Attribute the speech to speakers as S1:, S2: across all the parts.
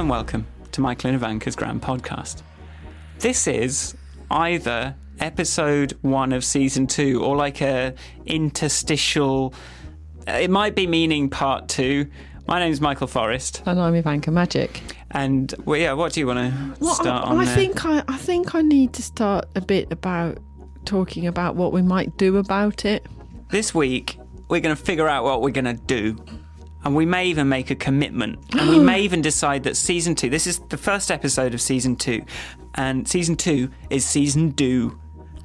S1: Hello and welcome to Michael and Ivanka's Grand Podcast. This is either episode one of season two or like a interstitial. uh, It might be meaning part two. My name's Michael Forrest,
S2: And I'm Ivanka Majic.
S1: and well, yeah, what do you want to
S2: Well,
S1: start
S2: I,
S1: on
S2: I
S1: there?
S2: think I, I think I need to start a bit about talking about what we might do about it.
S1: This week, we're going to figure out what we're going to do. And we may even make a commitment. And we may even decide that season two, this is the first episode of season two. And season two is season do.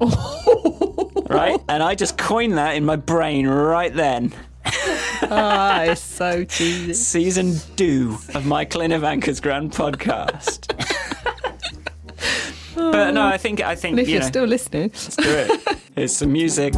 S1: right? And I just coined that in my brain right then.
S2: Ah, it's so cheesy.
S1: Season do of Michael and Ivanka's Grand Podcast. but no, I think, I think,
S2: And if
S1: you
S2: you're
S1: know,
S2: still listening,
S1: let's do it. Here's some music.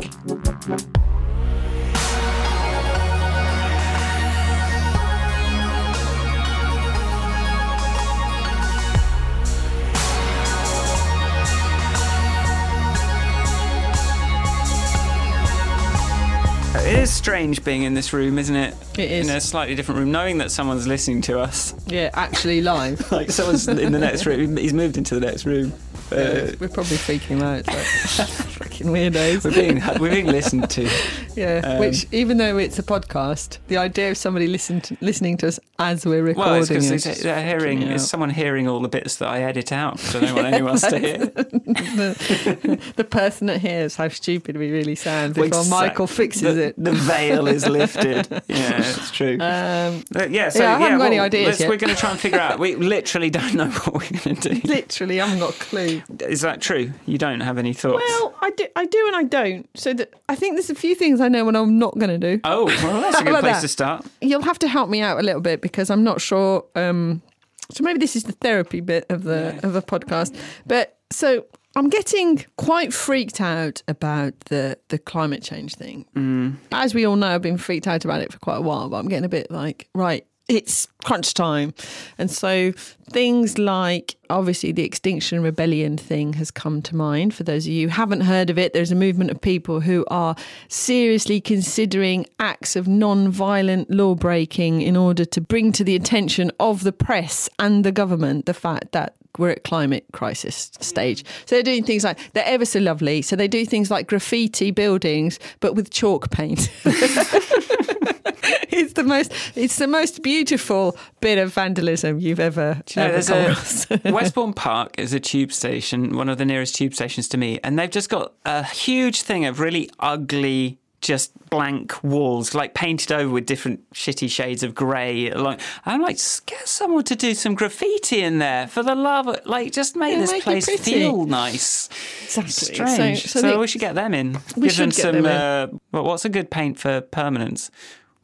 S1: It is strange being in this room, isn't it?
S2: It is.
S1: In a slightly different room, knowing that someone's listening to us.
S2: yeah, actually live.
S1: Like someone's in the next room. He's moved into the next room. Uh,
S2: We're probably freaking out. Freaking weirdos.
S1: we're being we're being listened to.
S2: Yeah,
S1: um,
S2: which even though it's a podcast, the idea of somebody listen to, listening to us as we're recording
S1: Well, it's
S2: is
S1: they're, they're hearing.
S2: out.
S1: someone hearing all the bits that I edit out. So I don't want anyone else to hear.
S2: the, the person that hears how stupid we really sound before
S1: Exact-
S2: Michael fixes
S1: the,
S2: it.
S1: The veil is lifted. Yeah, it's true.
S2: Um,
S1: Uh, yeah, so
S2: yeah, I haven't got any ideas yet.
S1: We're going to try and figure out. We literally don't know what we're going to do.
S2: literally, I haven't got a clue.
S1: Is that true? You don't have any thoughts?
S2: Well, I do, I do, and I don't. So that I think there's a few things I know what I'm not going to do.
S1: oh, well, that's a good place
S2: that?
S1: to start.
S2: You'll have to help me out a little bit because I'm not sure. Um, so maybe this is the therapy bit of the
S1: Yeah.
S2: of the podcast. But so I'm getting quite freaked out about the the climate change thing.
S1: Mm.
S2: As we all know, I've been freaked out about it for quite a while, but I'm getting a bit like right. It's crunch time. And so things like obviously the Extinction Rebellion thing has come to mind. For those of you who haven't heard of it, there's a movement of people who are seriously considering acts of non violent law breaking in order to bring to the attention of the press and the government the fact that we're at climate crisis stage. So they're doing things like they're ever so lovely. So they do things like graffiti buildings, but with chalk paint. it's the most it's the most beautiful bit of vandalism you've ever,
S1: you know,
S2: ever
S1: a. Westbourne Park is a tube station, one of the nearest tube stations to me, and they've just got a huge thing of really ugly, just blank walls, like painted over with different shitty shades of grey. Like I'm like, get someone to do some graffiti in there for the love, of, like, just make
S2: Yeah,
S1: this
S2: make
S1: place feel nice.
S2: Exactly.
S1: Strange. So,
S2: So, so
S1: we should get them in.
S2: We
S1: Give them
S2: should get
S1: some.
S2: them in.
S1: Uh, well, what's a good paint for permanence?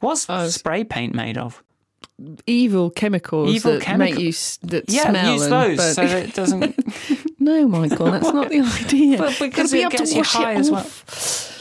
S1: What's
S2: Oh,
S1: spray paint made of?
S2: evil chemicals
S1: Evil
S2: that
S1: chemical-
S2: make you s- that
S1: Yeah,
S2: smell
S1: use
S2: and
S1: those
S2: burn.
S1: so it doesn't.
S2: no, Michael, that's not the idea.
S1: But because it
S2: to
S1: gets you
S2: wash it
S1: as well.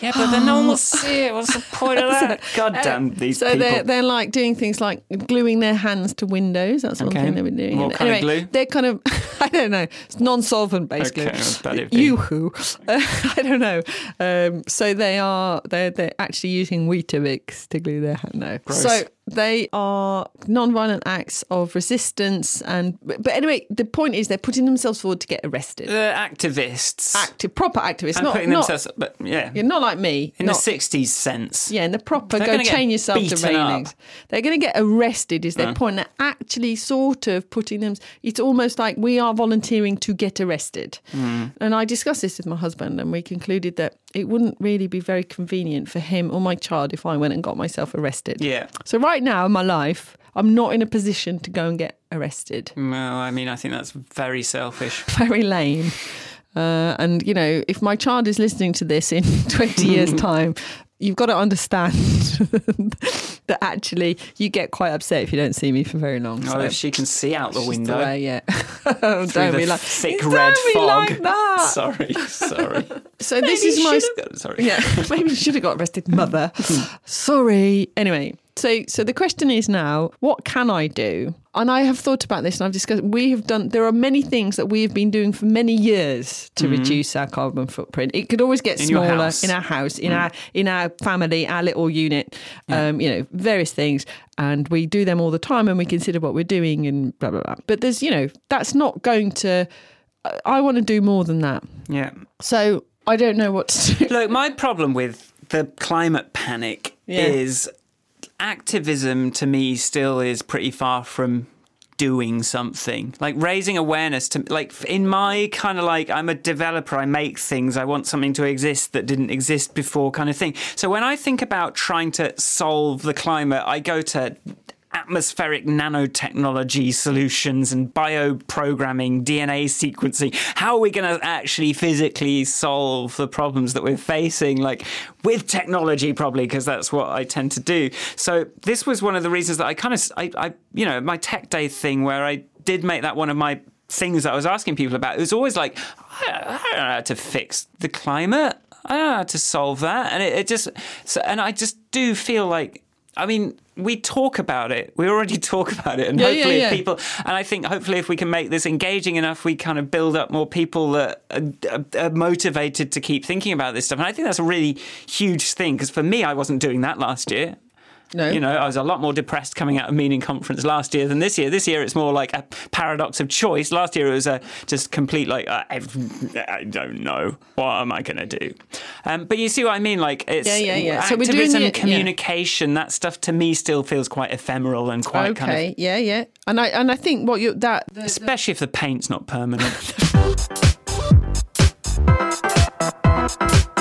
S1: Yeah, but then no one will see it. What's the point of that? God damn these
S2: so
S1: people.
S2: they're they're like doing things like gluing their hands to windows. That's one
S1: Okay.
S2: thing they've been doing.
S1: What kind of glue?
S2: They're kind of I don't know. It's non-solvent based
S1: Okay,
S2: glue.
S1: that's bad it'd be.
S2: You who? Uh, I don't know. Um, so they are they're they're actually using Weetabix to glue their hand. No.
S1: Gross.
S2: So they are non-violent acts of resistance and but anyway the point is they're putting themselves forward to get arrested
S1: They're activists
S2: active proper activists
S1: and
S2: not
S1: putting
S2: not,
S1: themselves, but yeah,
S2: yeah, not like me
S1: in
S2: not,
S1: the '60s sense.
S2: yeah in the proper
S1: They're
S2: go chain yourself to
S1: up.
S2: railings they're going to get arrested is their point they're actually sort of putting them it's almost like we are volunteering to get arrested
S1: Hmm.
S2: and i discussed this with my husband and we concluded that it wouldn't really be very convenient for him or my child if i went and got myself arrested
S1: Yeah.
S2: so right now in my life i'm not in a position to go and get arrested
S1: Well, I mean, I think that's very selfish.
S2: very lame. Uh, and you know, if my child is listening to this in 20 years' time, you've got to understand that actually you get quite upset if you don't see me for very long.
S1: Oh,
S2: So
S1: if she can see out the window
S2: way, yeah.
S1: through
S2: don't
S1: the
S2: be like
S1: thick red fog.
S2: like that.
S1: Sorry, sorry.
S2: So this
S1: Maybe
S2: is my
S1: should've sorry.
S2: yeah. Maybe you should have got arrested, mother. Sorry. Anyway, So, so the question is now, what can I do? And I have thought about this, and I've discussed. We have done. There are many things that we have been doing for many years to reduce our carbon footprint. It could always get
S1: Mm-hmm. In
S2: smaller.
S1: Mm.
S2: in our house, in our in our family, our little unit. Um, you know, various things, and we do them all the time, and we consider what we're doing, and blah blah blah. But there's, you know, that's not going to. I- I want to do more than that.
S1: Yeah.
S2: So I don't know what to do.
S1: Look, my problem with the climate panic
S2: Yeah.
S1: is activism to me still is pretty far from doing something. Like raising awareness to like in my kind of like i'm a developer i make things i want something to exist that didn't exist before kind of thing. So when i think about trying to solve the climate i go to atmospheric nanotechnology solutions and bioprogramming, DNA sequencing. How are we going to actually physically solve the problems that we're facing? Like with technology, probably, because that's what I tend to do. So this was one of the reasons that I kind of, I, I, you know, my tech day thing where I did make that one of my things that I was asking people about. It was always like, I don't know how to fix the climate. I don't know how to solve that. And it, it just, so, and I just do feel like, I mean, we talk about it. We already talk about it, and
S2: Yeah, yeah,
S1: hopefully,
S2: yeah.
S1: if people, and I think hopefully, if we can make this engaging enough, we kind of build up more people that are, are motivated to keep thinking about this stuff. And I think that's a really huge thing because for me, I wasn't doing that last year.
S2: No.
S1: You know, I was a lot more depressed coming out of meaning conference last year than this year. This year, it's more like a paradox of choice. Last year, it was a just complete like uh, I don't know what am I going to do. Um, but you see what I mean? Like it's
S2: Yeah, yeah, yeah. So we're doing
S1: activism,
S2: the- yeah.
S1: communication. That stuff to me still feels quite ephemeral and quite kind of,
S2: Okay, yeah, yeah, and I and I think what you that
S1: especially if the paint's not permanent.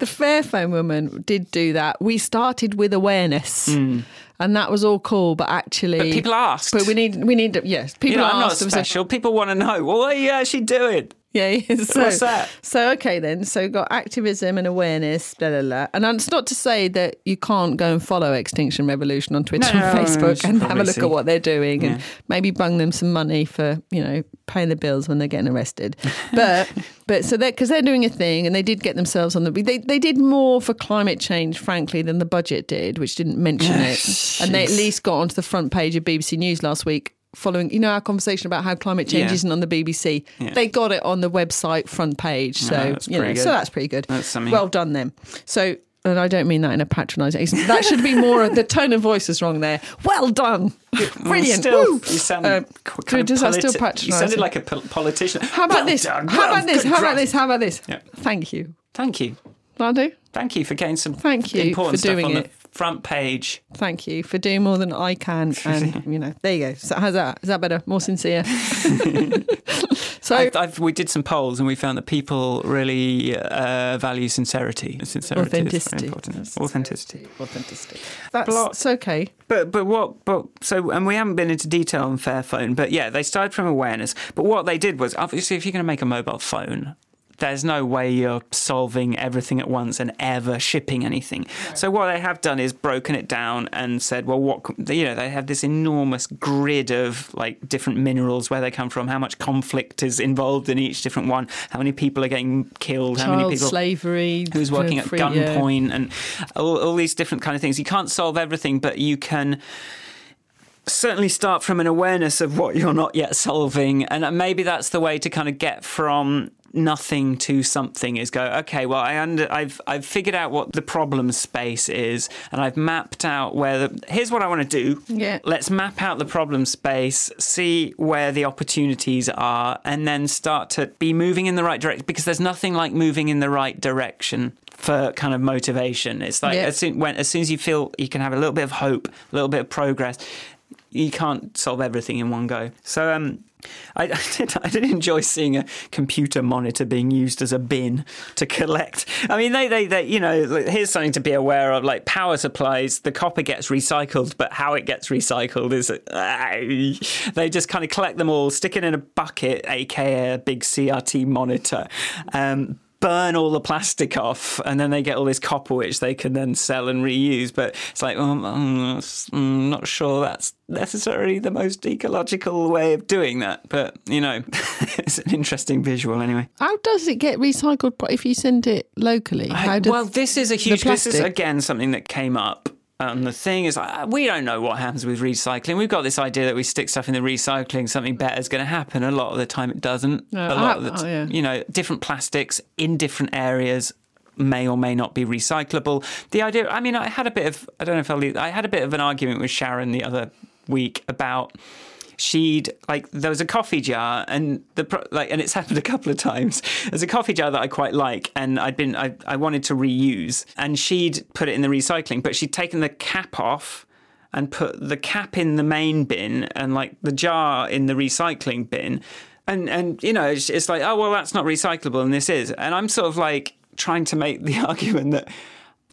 S2: the Fairphone woman did do that. We started with awareness, mm. and that was all cool. But actually.
S1: But people asked.
S2: But we need we need yes, people
S1: you know, I'm not
S2: asked.
S1: Special. People want to know. Well, what are you actually doing?
S2: Yeah, yeah. So,
S1: What's that?
S2: So okay then. So we've got activism and awareness, blah blah blah. And it's not to say that you can't go and follow Extinction Revolution on Twitter
S1: No, no,
S2: and
S1: no, no,
S2: Facebook
S1: you
S2: and have a look
S1: see.
S2: at what they're doing and maybe bung them some money for you know paying the bills when they're getting arrested. But but so they because they're doing a thing and they did get themselves on the they they did more for climate change, frankly, than the budget did, which didn't mention it. And they at least got onto the front page of BBC News last week. Following, you know, our conversation about how climate change
S1: Yeah.
S2: isn't on the BBC,
S1: Yeah.
S2: they got it on the website front page. So
S1: that's
S2: you know,
S1: pretty
S2: so
S1: good.
S2: that's pretty good.
S1: That's something.
S2: Well done them. So, and I don't mean that in a patronising. That should be more. the tone of voice is wrong there. Well done. Brilliant.
S1: Still, you sound
S2: Uh,
S1: qu- kind
S2: does that still
S1: politi- You sounded like a pol- politician.
S2: How about
S1: Well
S2: this?
S1: done,
S2: How
S1: well,
S2: about this?
S1: good
S2: How about this? How about this? Thank you.
S1: Thank you.
S2: I do.
S1: Thank you for getting some
S2: Thank you
S1: important
S2: for
S1: stuff
S2: doing
S1: on
S2: it.
S1: the front page.
S2: Thank you for doing more than I can. And, you know, there you go. So, how's that? Is that better? More sincere? so,
S1: I've, I've, we did some polls and we found that people really uh, value sincerity. Sincerity is very
S2: Authenticity.
S1: important. Authenticity.
S2: authenticity. That's
S1: Blot.
S2: okay.
S1: But but what but so and we haven't been into detail on Fairphone, but yeah, they started from awareness. But what they did was obviously if you're going to make a mobile phone, there's no way you're solving everything at once and ever shipping anything. So what they have done is broken it down and said, well, what you know, they have this enormous grid of like different minerals where they come from, how much conflict is involved in each different one, how many people are getting killed, how many
S2: Child
S1: people
S2: slavery.
S1: who's working at
S2: free- yeah.
S1: gunpoint and all, all these different kind of things. You can't solve everything, but you can certainly start from an awareness of what you're not yet solving, and maybe that's the way to kind of get from nothing to something is go okay well i under i've i've figured out what the problem space is and i've mapped out where the here's what i want to do
S2: Yeah.
S1: let's map out the problem space see where the opportunities are and then start to be moving in the right direction because there's nothing like moving in the right direction for kind of motivation it's like
S2: Yeah.
S1: as soon when as soon as you feel you can have a little bit of hope a little bit of progress you can't solve everything in one go so um I, I, did, I did enjoy seeing a computer monitor being used as a bin to collect. I mean, they, they, they, you know, here's something to be aware of. Like power supplies, the copper gets recycled, but how it gets recycled is uh, they just kind of collect them all, stick it in a bucket, aka a big CRT monitor. Um, burn all the plastic off, and then they get all this copper which they can then sell and reuse. But it's like, well, I'm not sure that's necessarily the most ecological way of doing that. But you know, it's an interesting visual anyway.
S2: How does it get recycled if you send it locally? How does
S1: well, this is a huge. This is again something that came up. And the thing is, we don't know what happens with recycling. We've got this idea that we stick stuff in the recycling, something better is going to happen. A lot of the time, it doesn't.
S2: No,
S1: a
S2: I-
S1: lot of the, oh, t-
S2: oh, yeah.
S1: you know, different plastics in different areas may or may not be recyclable. The idea, I mean, I had a bit of, I don't know if I'll leave, I had a bit of an argument with Sharon the other week about she'd like there was a coffee jar and the like and it's happened a couple of times. There's a coffee jar that i quite like and i'd been I, I wanted to reuse and she'd put it in the recycling but she'd taken the cap off and put the cap in the main bin and like the jar in the recycling bin. And and you know it's, it's like oh well that's not recyclable and this is. And i'm sort of like trying to make the argument that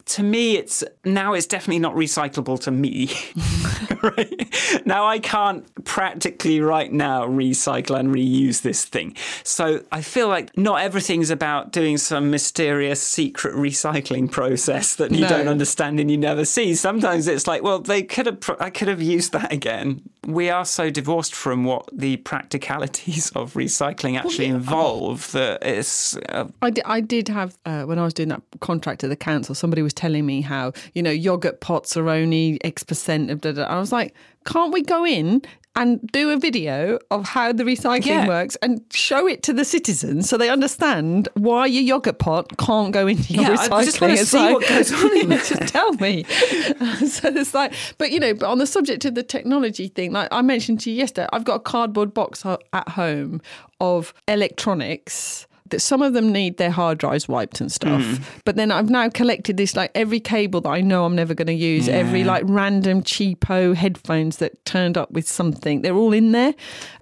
S1: to me it's now it's definitely not recyclable to me. Right? Now i can't practically right now recycle and reuse this thing. So i feel like not everything's about doing some mysterious secret recycling process that you
S2: No.
S1: don't understand and you never see. Sometimes it's like well they could have i could have used that again. We are so divorced from what the practicalities of recycling actually involve that it's uh,
S2: I did, I did have, uh, when I was doing that contract at the council, somebody was telling me how, you know, yogurt pots are only X percent of da da. I was like, can't we go in and do a video of how the recycling
S1: Yeah.
S2: works and show it to the citizens so they understand why your yogurt pot can't go into your
S1: Yeah,
S2: recycling?
S1: I just wanna
S2: It's
S1: see
S2: like-
S1: what goes on in there.
S2: just tell me. so it's like, but you know, but on the subject of the technology thing, like I mentioned to you yesterday, I've got a cardboard box at home of electronics. That some of them need their hard drives wiped and stuff,
S1: Mm.
S2: but then I've now collected this like every cable that I know I'm never going to use, every like random cheapo headphones that turned up with something, they're all in there,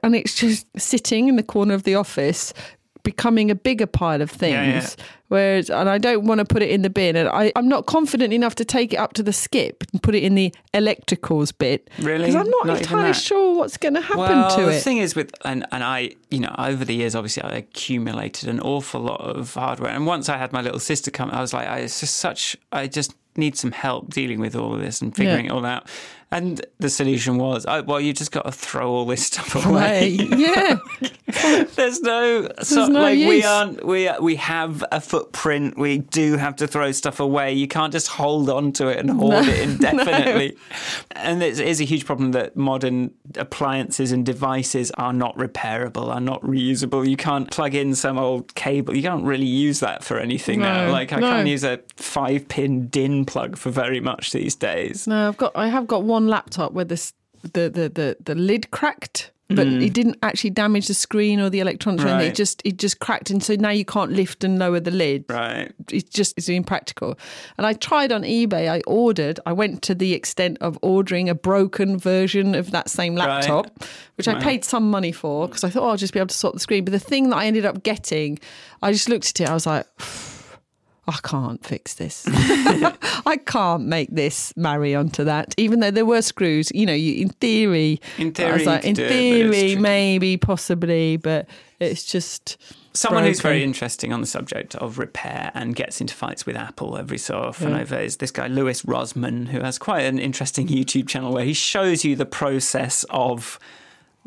S2: and it's just sitting in the corner of the office, becoming a bigger pile of things.
S1: Yeah, yeah.
S2: Whereas, and I don't want to put it in the bin, and I, I'm not confident enough to take it up to the skip and put it in the electricals bit.
S1: Really?
S2: Because I'm not,
S1: Not
S2: entirely sure what's going to happen
S1: well,
S2: to it.
S1: the thing is with and and I, you know, over the years, obviously, I accumulated an awful lot of hardware. And once I had my little sister come, I was like, I, it's just such. I just need some help dealing with all of this and figuring
S2: Yeah.
S1: it all out. And the solution was, oh, well, you just got to throw all this stuff away.
S2: Right. yeah.
S1: There's no, so,
S2: no
S1: like we aren't we we have a footprint. We do have to throw stuff away. You can't just hold on to it and hoard it indefinitely. And it is a huge problem that modern appliances and devices are not repairable, are not reusable. You can't plug in some old cable. You can't really use that for anything now. Like I
S2: no.
S1: can't use a five pin DIN plug for very much these days.
S2: No, I've got. I have got one laptop where the s- the the the, the lid cracked. But it didn't actually damage the screen or the electronics. or anything.
S1: Mm. Right.
S2: It just it just cracked, and so now you can't lift and lower the lid.
S1: Right.
S2: it's just it's impractical. And I tried on eBay. I ordered. I went to the extent of ordering a broken version of that same
S1: Right.
S2: laptop, which I paid some money for because I thought oh, I'll just be able to sort the screen. But the thing that I ended up getting, I just looked at it. I was like. I can't fix this. I can't make this marry onto that. Even though there were screws, you know, you, in theory,
S1: In theory,
S2: like, in
S1: do it, but it's
S2: theory,
S1: tricky.
S2: maybe, possibly, but it's just
S1: Someone who's very interesting on the subject of repair and gets into fights with Apple every so often
S2: Yeah.
S1: over is this guy Louis Rossmann, who has quite an interesting YouTube channel where he shows you the process of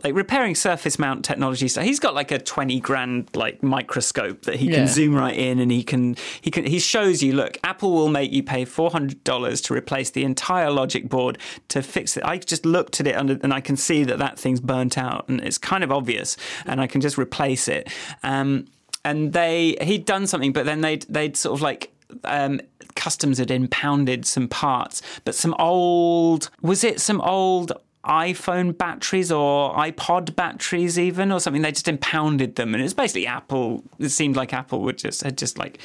S1: like repairing surface mount technology. So he's got like a twenty grand like microscope that he can zoom right in, and he can he can he shows you. Look, Apple will make you pay four hundred dollars to replace the entire logic board to fix it. I just looked at it under, and I can see that that thing's burnt out, and it's kind of obvious, and I can just replace it. Um, and they he'd done something, but then they'd they'd sort of like um, customs had impounded some parts, but some old was it some old iPhone batteries or iPod batteries even or something? They just impounded them and it's basically Apple it seemed like Apple would just had just like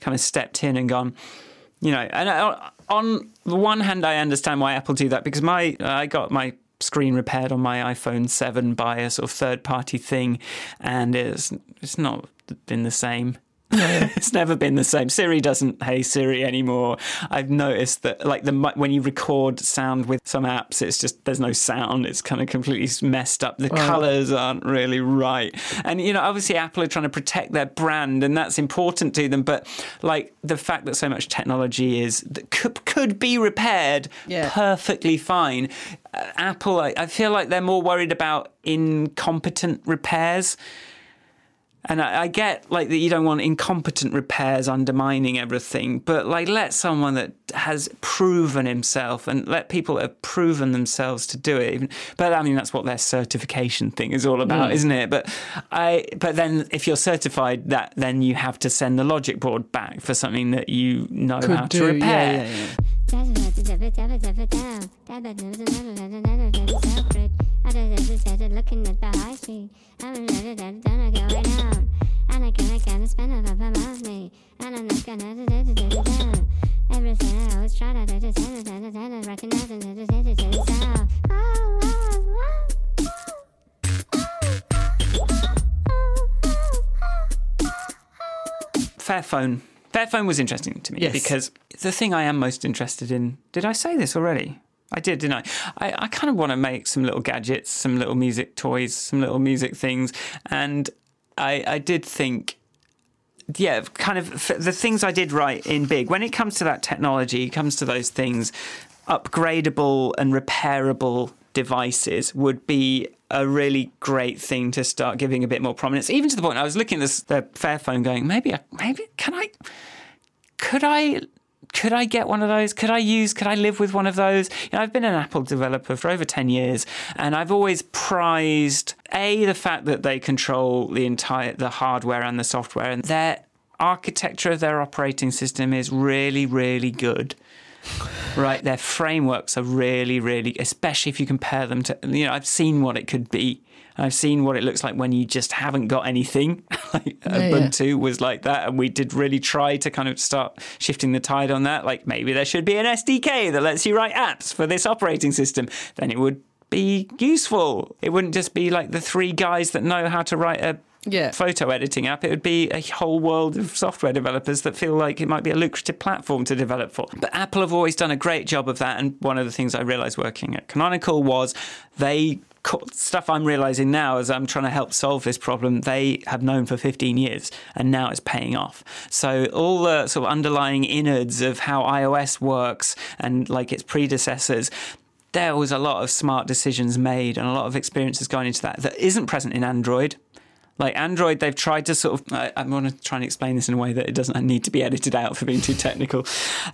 S1: kind of stepped in and gone you know and uh, on the one hand I understand why Apple do that because my I got my screen repaired on my iPhone 7 by a sort of third party thing and it's it's not been the same it's never been the same. Siri doesn't hey Siri anymore. I've noticed that like the when you record sound with some apps, it's just there's no sound. It's kind of completely messed up. The
S2: Right.
S1: colors aren't really right. And you know, obviously Apple are trying to protect their brand and that's important to them, but like the fact that so much technology is that could, could be repaired
S2: Yeah.
S1: perfectly fine. Uh, Apple, I, I feel like they're more worried about incompetent repairs. And I, I get like that you don't want incompetent repairs undermining everything, but like let someone that has proven himself and let people that have proven themselves to do it. Even, but I mean that's what their certification thing is all about, hmm. isn't it? But I but then if you're certified, that then you have to send the logic board back for something that you know how
S2: Could
S1: to repair.
S2: Yeah, yeah, yeah.
S3: Looking at the high street, I'm out, and I can't, I can't spend a lot of money, and I'm not gonna do it. Everything I always try to do recognize and. Oh, oh, oh.
S1: Fairphone. Fairphone was interesting to me
S2: Yes.
S1: because the thing I am most interested in. Did I say this already? I did, didn't I? I, I kind of want to make some little gadgets, some little music toys, some little music things, and I, I did think, yeah, kind of the things I did right in big. When it comes to that technology, it comes to those things, upgradable and repairable devices would be a really great thing to start giving a bit more prominence. Even to the point I was looking at this the Fairphone, going, maybe, I, maybe can I, could I? Could I get one of those? Could I use? Could I live with one of those? You know, I've been an Apple developer for over ten years, and I've always prized a the fact that they control the entire the hardware and the software, and their architecture of their operating system is really, really good right? Their frameworks are really, really, especially if you compare them to, you know, I've seen what it could be. I've seen what it looks like when you just haven't got anything. like
S2: yeah.
S1: Ubuntu was like that, and we did really try to kind of start shifting the tide on that. Like maybe there should be an SDK that lets you write apps for this operating system. Then it would be useful. It wouldn't just be like the three guys that know how to write a
S2: Yeah.
S1: photo editing app. It would be a whole world of software developers that feel like it might be a lucrative platform to develop for. But Apple have always done a great job of that. And one of the things I realized working at Canonical was they stuff I'm realizing now as I'm trying to help solve this problem, they have known for 15 years and now it's paying off. So all the sort of underlying innards of how iOS works and like its predecessors, there was a lot of smart decisions made and a lot of experiences going into that that isn't present in Android. Like Android, they've tried to sort of. I, I want to try and explain this in a way that it doesn't need to be edited out for being too technical.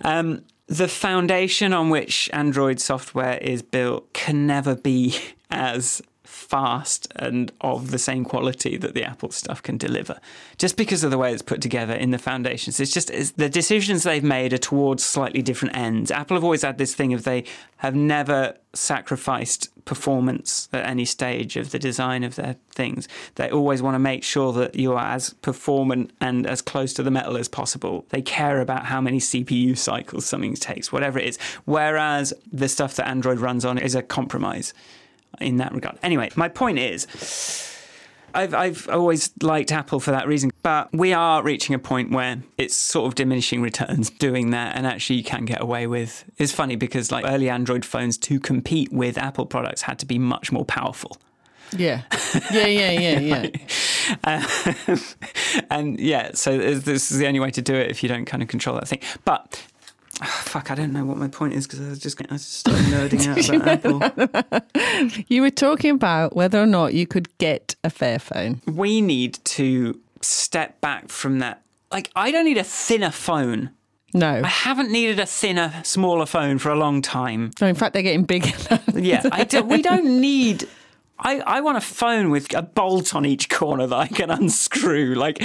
S1: Um, the foundation on which Android software is built can never be as fast and of the same quality that the Apple stuff can deliver, just because of the way it's put together in the foundations. It's just it's, the decisions they've made are towards slightly different ends. Apple have always had this thing of they have never sacrificed performance at any stage of the design of their things. They always want to make sure that you are as performant and as close to the metal as possible. They care about how many CPU cycles something takes, whatever it is. Whereas the stuff that Android runs on is a compromise in that regard. Anyway, my point is. I've, I've always liked Apple for that reason, but we are reaching a point where it's sort of diminishing returns doing that, and actually you can get away with. It's funny because like early Android phones to compete with Apple products had to be much more powerful.
S2: Yeah. Yeah, yeah, yeah, yeah.
S1: Um, and yeah, so this is the only way to do it if you don't kind of control that thing. But ah, fuck, I don't know what my point is because I was just I was just started nerding out about Apple.
S2: You were talking about whether or not you could get a Fairphone.
S1: We need to step back from that. Like, I don't need a thinner phone.
S2: No.
S1: I haven't needed a thinner, smaller phone for a long time.
S2: No, in fact, they're getting bigger.
S1: Yeah, I do, we don't need. I, I want a phone with a bolt on each corner that I can unscrew. Like,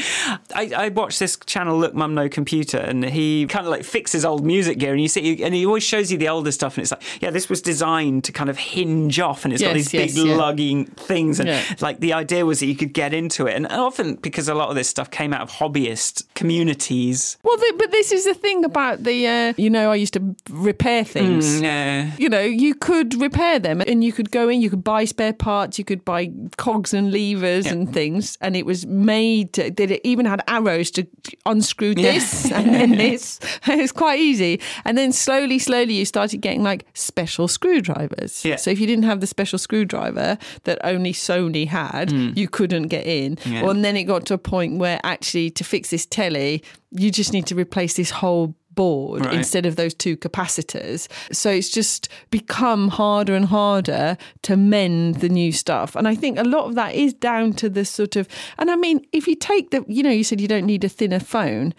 S1: I, I watched this channel, Look Mum No Computer, and he kind of like fixes old music gear, and you see, and he always shows you the older stuff, and it's like, yeah, this was designed to kind of hinge off, and it's got
S2: Yes,
S1: these big
S2: yeah.
S1: lugging things, and
S2: Yeah.
S1: like the idea was that you could get into it, and often because a lot of this stuff came out of hobbyist communities.
S2: well, the, but this is the thing about the, uh, you know, I used to repair things.
S1: Yeah.
S2: You know, you could repair them and you could go in, you could buy spare parts. Parts, you could buy cogs and levers and things, and it was made. To, that it even had arrows to unscrew this and then this. It was quite easy, and then slowly, slowly, you started getting like special screwdrivers.
S1: Yeah.
S2: So if you didn't have the special screwdriver that only Sony had, hmm. you couldn't get in.
S1: Yeah.
S2: Well, and then it got to a point where actually to fix this telly, you just need to replace this whole board
S1: Right.
S2: instead of those two capacitors. So it's just become harder and harder to mend the new stuff. And I think a lot of that is down to the sort of, and I mean, if you take the, you know, you said you don't need a thinner phone.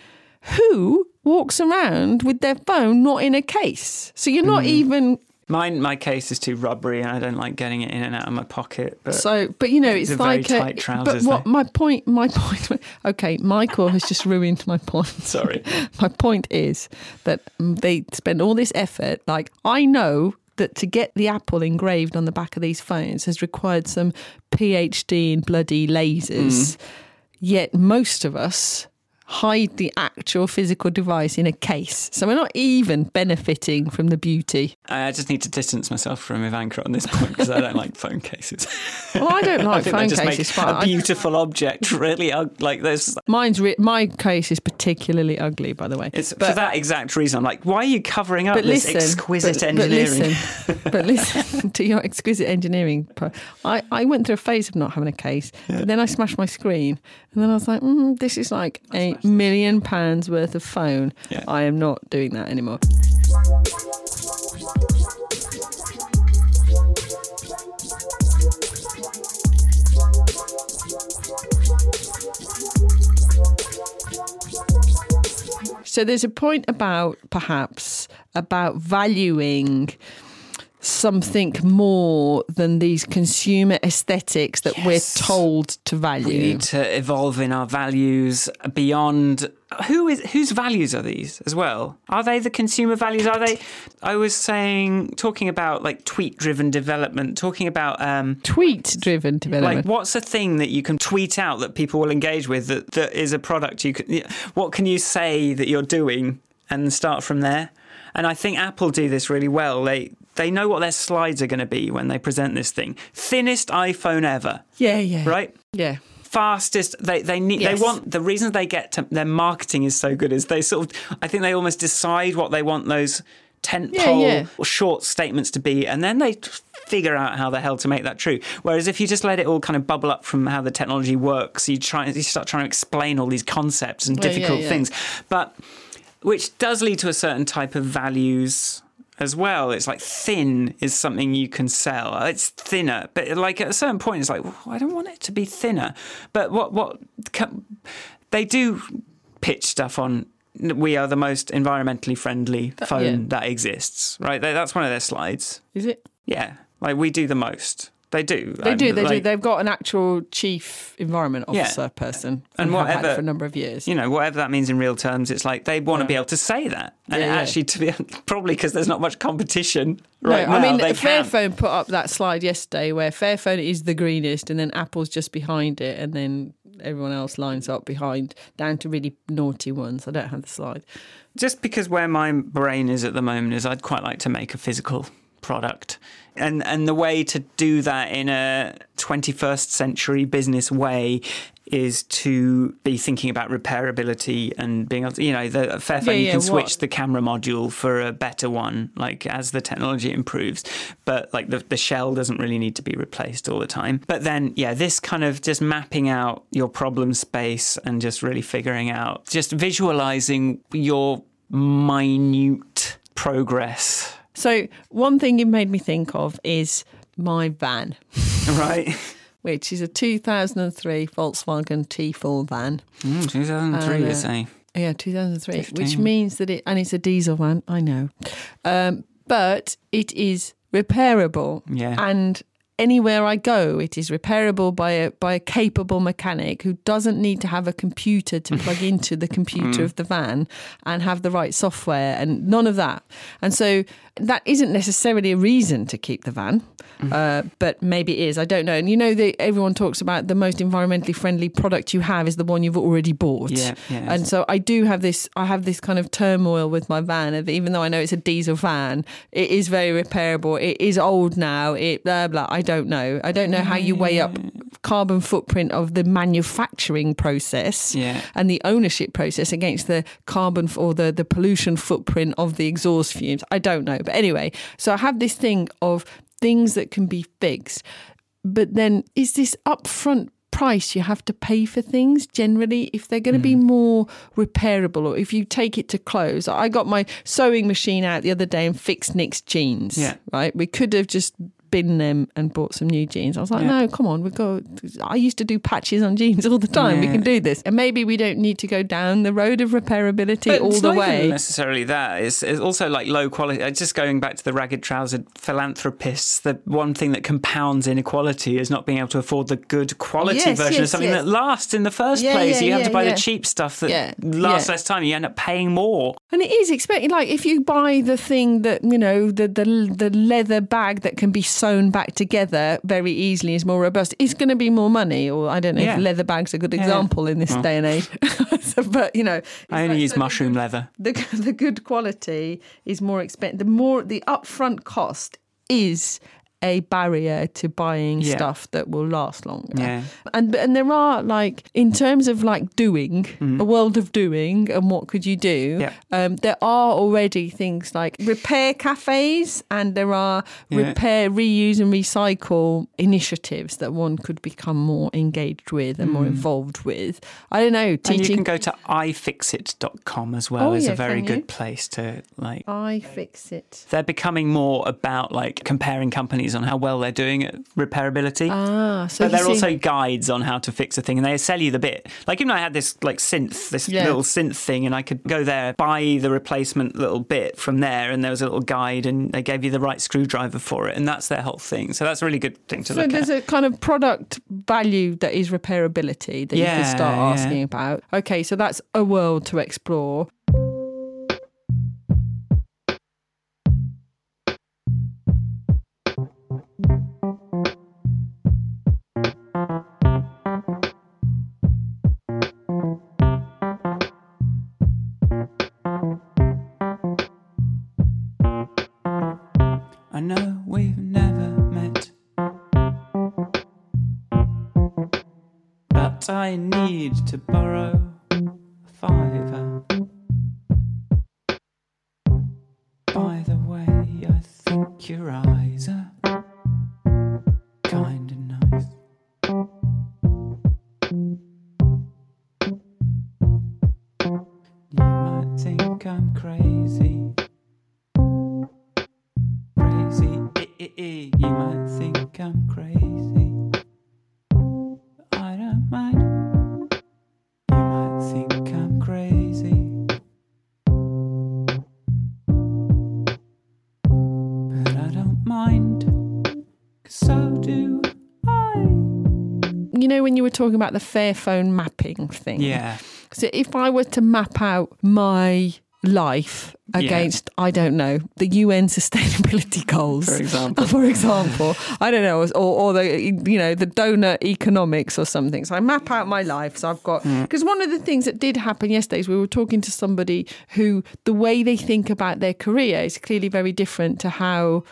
S2: Who walks around with their phone not in a case? So you're not mm. even
S1: Mine, my case is too rubbery, and I don't like getting it in and out of my pocket. But
S2: So, but you know, it's
S1: They're very
S2: like
S1: tight
S2: a,
S1: trousers,
S2: But what
S1: though.
S2: my point? My point. Okay, Michael has just ruined my point.
S1: Sorry.
S2: my point is that they spend all this effort. Like I know that to get the apple engraved on the back of these phones has required some PhD in bloody lasers.
S1: Mm.
S2: Yet most of us hide the actual physical device in a case. So we're not even benefiting from the beauty.
S1: I just need to distance myself from Ivanka on this point because I don't like phone cases.
S2: Well, I don't like
S1: they
S2: phone
S1: just
S2: cases.
S1: a
S2: I-
S1: beautiful object really ug- like there's.
S2: Mine's re- my case is particularly ugly, by the way.
S1: It's for that exact reason. I'm like, why are you covering up this
S2: listen,
S1: exquisite
S2: but,
S1: engineering?
S2: But listen, but listen to your exquisite engineering. I, I went through a phase of not having a case, but then I smashed my screen, and then I was like, mm, this is like a million pounds worth of phone.
S1: Yeah.
S2: I am not doing that anymore. So there's a point about perhaps about valuing something more than these consumer aesthetics that
S1: Yes.
S2: we're told to value.
S1: We need to evolve in our values beyond who is whose values are these as well? Are they the consumer values? Are they? I was saying talking about like tweet driven development, talking about um,
S2: Tweet driven development.
S1: like what's a thing that you can tweet out that people will engage with that, that is a product you can. What can you say that you're doing and start from there? And I think Apple do this really well. They they know what their slides are going to be when they present this thing. Thinnest iPhone ever,
S2: yeah, yeah.
S1: right?
S2: Yeah.
S1: fastest they they need
S2: Yes.
S1: they want the reason they get to their marketing is so good is they sort of I think they almost decide what they want those tent
S2: Yeah,
S1: pole
S2: yeah.
S1: or short statements to be and then they figure out how the hell to make that true whereas if you just let it all kind of bubble up from how the technology works you try you start trying to explain all these concepts and difficult
S2: yeah.
S1: things but which does lead to a certain type of values as well. It's like thin is something you can sell. It's thinner, but like at a certain point, it's like well, I don't want it to be thinner. But what what they do pitch stuff on. We are the most environmentally friendly phone
S2: yeah.
S1: that exists, right? That's one of their slides.
S2: Is it?
S1: Yeah, like we do the most. They do.
S2: They do. They do. They've got an actual chief environment
S1: Yeah.
S2: officer person,
S1: And whatever-
S2: for a number of years.
S1: you know, whatever that means in real terms, it's like they want to be able to say that. And
S2: Yeah, yeah.
S1: actually, to be probably because there's not much competition
S2: No,
S1: right now.
S2: I mean. Fairphone put up that slide yesterday where Fairphone is the greenest, and then Apple's just behind it, and then everyone else lines up behind, down to really naughty ones. I don't have the slide.
S1: just because where my brain is at the moment is I'd quite like to make a physical product. And and the way to do that in a 21st century business way is to be thinking about repairability and being able to, you know, the Fairphone,
S2: Yeah,
S1: you can
S2: what-
S1: switch the camera module for a better one, like as the technology improves. But like the, the shell doesn't really need to be replaced all the time. But then, yeah, this kind of just mapping out your problem space and just really figuring out, just visualizing your minute progress.
S2: So, one thing you made me think of is my van,
S1: Right?
S2: which is a 2003 Volkswagen T4 van.
S1: Mm, 2003,
S2: And,
S1: you
S2: uh,
S1: say.
S2: Yeah, 2003, which means that it, and it's a diesel van, I know. Um, but it is repairable.
S1: Yeah.
S2: And anywhere I go, it is repairable by a, by a capable mechanic who doesn't need to have a computer to plug into the computer of the van and have the right software and none of that. And so that isn't necessarily a reason to keep the van. Uh, but maybe it is. I don't know. And you know that everyone talks about the most environmentally friendly product you have is the one you've already bought.
S1: Yeah, yeah.
S2: And so I do have this. I have this kind of turmoil with my van. Of even though I know it's a diesel van, it is very repairable. It is old now. It blah blah. I don't know. I don't know how you weigh up carbon footprint of the manufacturing process
S1: Yeah.
S2: and the ownership process against the carbon or the, the pollution footprint of the exhaust fumes. I don't know. But anyway, so I have this thing of things that can be fixed. But then is this upfront price you have to pay for things generally if they're going to be
S1: Mm.
S2: more repairable or if you take it to close i got my sewing machine out the other day and fixed nick's jeans
S1: Yeah.
S2: right we could have just binned them and bought some new jeans i was like
S1: Yeah.
S2: no come on we go i used to do patches on jeans all the time we can do this and maybe we don't need to go down the road of repairability
S1: But
S2: all the way
S1: necessarily that. It's, it's also like low quality. Just going back to the ragged trousered philanthropists, the one thing that compounds inequality is not being able to afford the good quality
S2: Yes,
S1: version of something
S2: yes.
S1: that lasts in the first
S2: Yeah,
S1: place.
S2: yeah,
S1: you have to buy
S2: yeah.
S1: the cheap stuff that
S2: Yeah,
S1: lasts
S2: yeah.
S1: less time. You end up paying more.
S2: And it is expected. Like if you buy the thing that you know, the the the leather bag that can be sewn back together very easily is more robust. It's going to be more money. Or I don't know
S1: Yeah.
S2: if leather bags are a good
S1: Yeah.
S2: example in this
S1: Well.
S2: day and age. So, but you know,
S1: I only
S2: like-
S1: use
S2: so
S1: mushroom
S2: good-
S1: leather.
S2: The the good quality is more expensive. The more the upfront cost is a barrier to buying
S1: Yeah.
S2: stuff that will last longer.
S1: Yeah.
S2: And and there are like in terms of like doing a world of doing and what could you do?
S1: Mm-hmm. Yeah.
S2: Um, there are already things like repair cafes and there are repair, reuse and recycle initiatives that one could become more engaged with and more involved with. I don't know,
S1: Mm. And you can go to ifixit.com as well.
S2: Oh,
S1: is a very good place to like.
S2: I fix it.
S1: They're becoming more about like comparing companies on how well they're doing at repairability.
S2: Ah, so
S1: but they're
S2: see-
S1: also guides on how to fix a thing, and they sell you the bit. Like even I had this like synth, this
S2: Yeah.
S1: little synth thing, and I could go there, buy the replacement little bit from there, and there was a little guide, and they gave you the right screwdriver for it, and that's their whole thing. So that's a really good thing to
S2: So
S1: look
S2: there's a kind of product value that is repairability that you can
S1: Yeah,
S2: start
S1: yeah.
S2: asking about. Okay, so that's a world to explore.
S1: To borrow
S2: talking about the Fairphone mapping thing.
S1: Yeah.
S2: So if I were to map out my life
S1: Yeah.
S2: against, I don't know, the UN sustainability goals,
S1: For example.
S2: for example, I don't know, or, or the you know the doughnut economics or something. So I map out my life. So I've got
S1: mm.
S2: because one of the things that did happen yesterday is we were talking to somebody who the way they think about their career is clearly very different to how.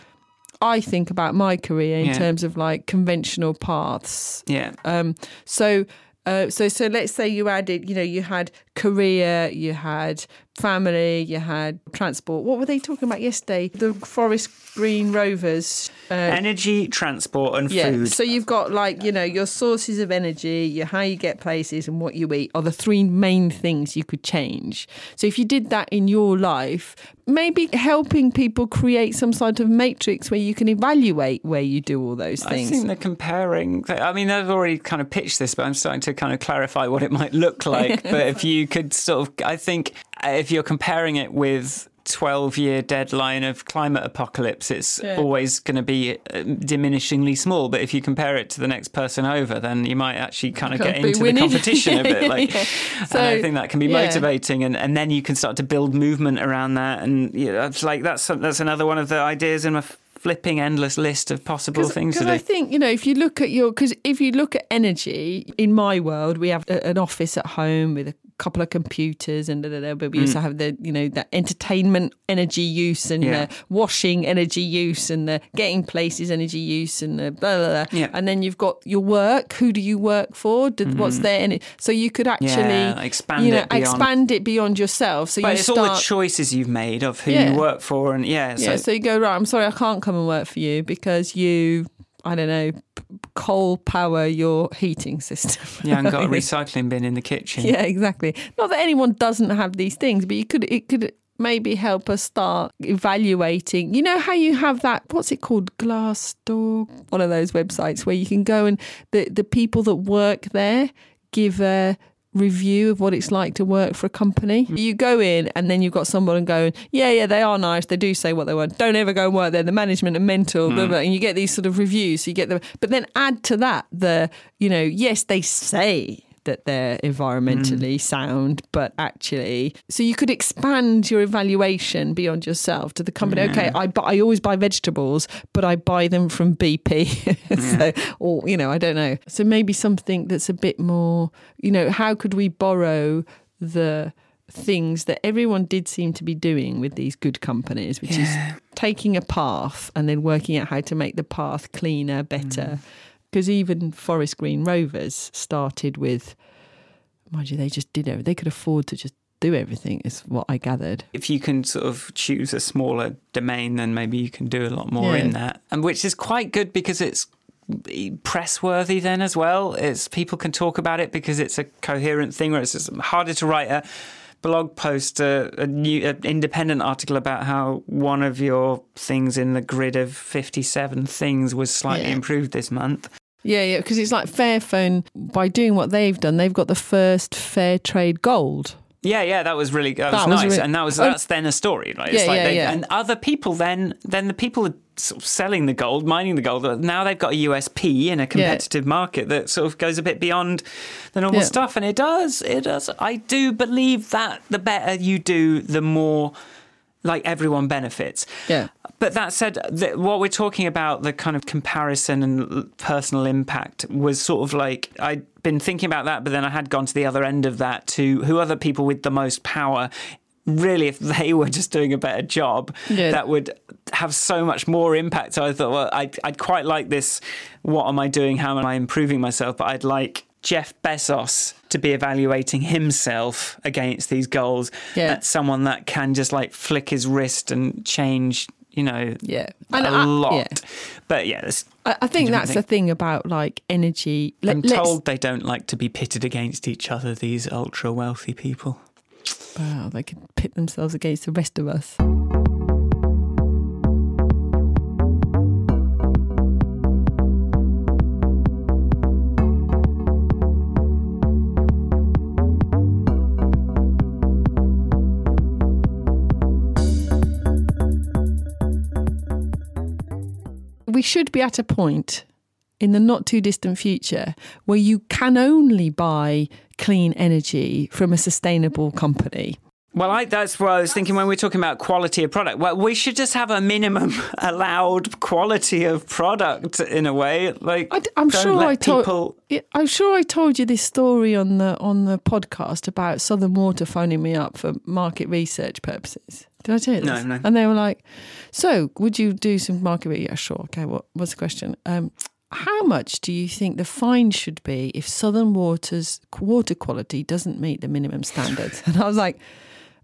S2: I think about my career in
S1: Yeah.
S2: terms of like conventional paths.
S1: Yeah.
S2: Um, so, uh, so, so let's say you added, you know, you had career, you had family, you had transport. What were they talking about yesterday? The Forest Green Rovers. Uh,
S1: Energy, transport, and
S2: yeah.
S1: food.
S2: So you've got like, you know, your sources of energy, your how you get places and what you eat are the three main things you could change. So if you did that in your life, maybe helping people create some sort of matrix where you can evaluate where you do all those things.
S1: I think they're comparing. I mean, they've already kind of pitched this, but I'm starting to kind of clarify what it might look like. but if you could sort of, I think if you're comparing it with 12 year deadline of climate apocalypse, it's
S2: Yeah.
S1: always going to be uh, diminishingly small. But if you compare it to the next person over, then you might actually kind of
S2: Can't
S1: get into the competition a bit. Like,
S2: yeah.
S1: and
S2: So,
S1: I think that can be
S2: yeah.
S1: motivating, and, and then you can start to build movement around that. And you know, it's like that's that's another one of the ideas in my flipping endless list of possible things to
S2: Because
S1: do.
S2: I think you know, if you look at your, because if you look at energy in my world, we have a, an office at home with a couple of computers and da, da, da, but we also have the you know the entertainment energy use and
S1: Yeah.
S2: the washing energy use and the getting places energy use and the blah, blah, blah.
S1: Yeah.
S2: and then you've got your work who do you work for Did, what's there in it so you could actually
S1: Mm-hmm. Yeah, expand
S2: you know
S1: it beyond-
S2: expand it beyond yourself so
S1: But
S2: you
S1: it's
S2: start
S1: all the choices you've made of who
S2: Yeah.
S1: you work for, and yeah, so,
S2: yeah, so you go right. I'm sorry, I can't come and work for you because you, I don't know, coal power your heating system.
S1: yeah, and got a recycling bin in the kitchen.
S2: yeah, exactly. Not that anyone doesn't have these things, but you could, it could maybe help us start evaluating. You know how you have that? What's it called? Glassdoor, one of those websites where you can go and the the people that work there give a review of what it's like to work for a company. Mm. You go in and then you've got someone going, yeah, yeah, they are nice. They do say what they want. Don't ever go and work there. The management are mental. Mm. Blah, blah. And you get these sort of reviews. So you get them, but then add to that the, you know, yes, they say that they're environmentally mm. sound, but actually, so you could expand your evaluation beyond yourself to the company. Okay, I bu- I always buy vegetables, but I buy them from BP, so, or you know, I don't know. So maybe something that's a bit more, you know, how could we borrow the things that everyone did seem to be doing with these good companies, which is taking a path and then working out how to make the path cleaner, better. Mm. Because even Forest Green Rovers started with, mind you, they just did everything. They could afford to just do everything, is what I gathered.
S1: If you can sort of choose a smaller domain, then maybe you can do a lot more
S2: Yeah.
S1: in that, and which is quite good because it's press worthy then as well. It's people can talk about it because it's a coherent thing, where it's just harder to write a blog post, a, a new an independent article about how one of your things in the grid of 57 things was slightly
S2: Yeah.
S1: improved this month.
S2: Yeah, yeah, because it's like Fairphone, by doing what they've done, they've got the first fair trade gold.
S1: Yeah, yeah, that was really that
S2: That was
S1: nice,
S2: re-
S1: and that was
S2: Oh.
S1: that's then a story, right? It's
S2: Yeah,
S1: like
S2: yeah,
S1: they,
S2: yeah.
S1: and other people then then the people sort of selling the gold, mining the gold. Now they've got a USP in a competitive market that sort of goes a bit beyond the normal
S2: Yeah.
S1: stuff, and it does, it does. I do believe that the better you do, the more like everyone benefits.
S2: Yeah.
S1: But that said, th- what we're talking about, the kind of comparison and personal impact, was sort of like I'd been thinking about that, but then I had gone to the other end of that to who are the people with the most power. Really, if they were just doing a better job,
S2: Yeah.
S1: that would have so much more impact. So I thought, well, I'd, I'd quite like this. What am I doing? How am I improving myself? But I'd like Jeff Bezos to be evaluating himself against these goals.
S2: Yeah.
S1: That's someone that can just like flick his wrist and change, you know,
S2: Yeah.
S1: a
S2: And I-
S1: lot.
S2: yeah.
S1: But yeah,
S2: I, I think that's the thing about like energy. Let-
S1: I'm
S2: let's-
S1: told they don't like to be pitted against each other, these ultra wealthy people.
S2: Wow, they could pit themselves against the rest of us. We should be at a point in the not too distant future where you can only buy clean energy from a sustainable company.
S1: Well, I, that's what I was thinking when we are talking about quality of product. Well, we should just have a minimum allowed quality of product in a way. Like,
S2: I, am sure I told.
S1: people.
S2: I'm sure I told you this story on the on the podcast about Southern Water phoning me up for market research purposes. Did I tell you this?
S1: No, no.
S2: And they were like, "So, would you do some market research?" Yeah, sure. Okay. What what's the question? Um, how much do you think the fine should be if Southern Water's water quality doesn't meet the minimum standards? And I was like.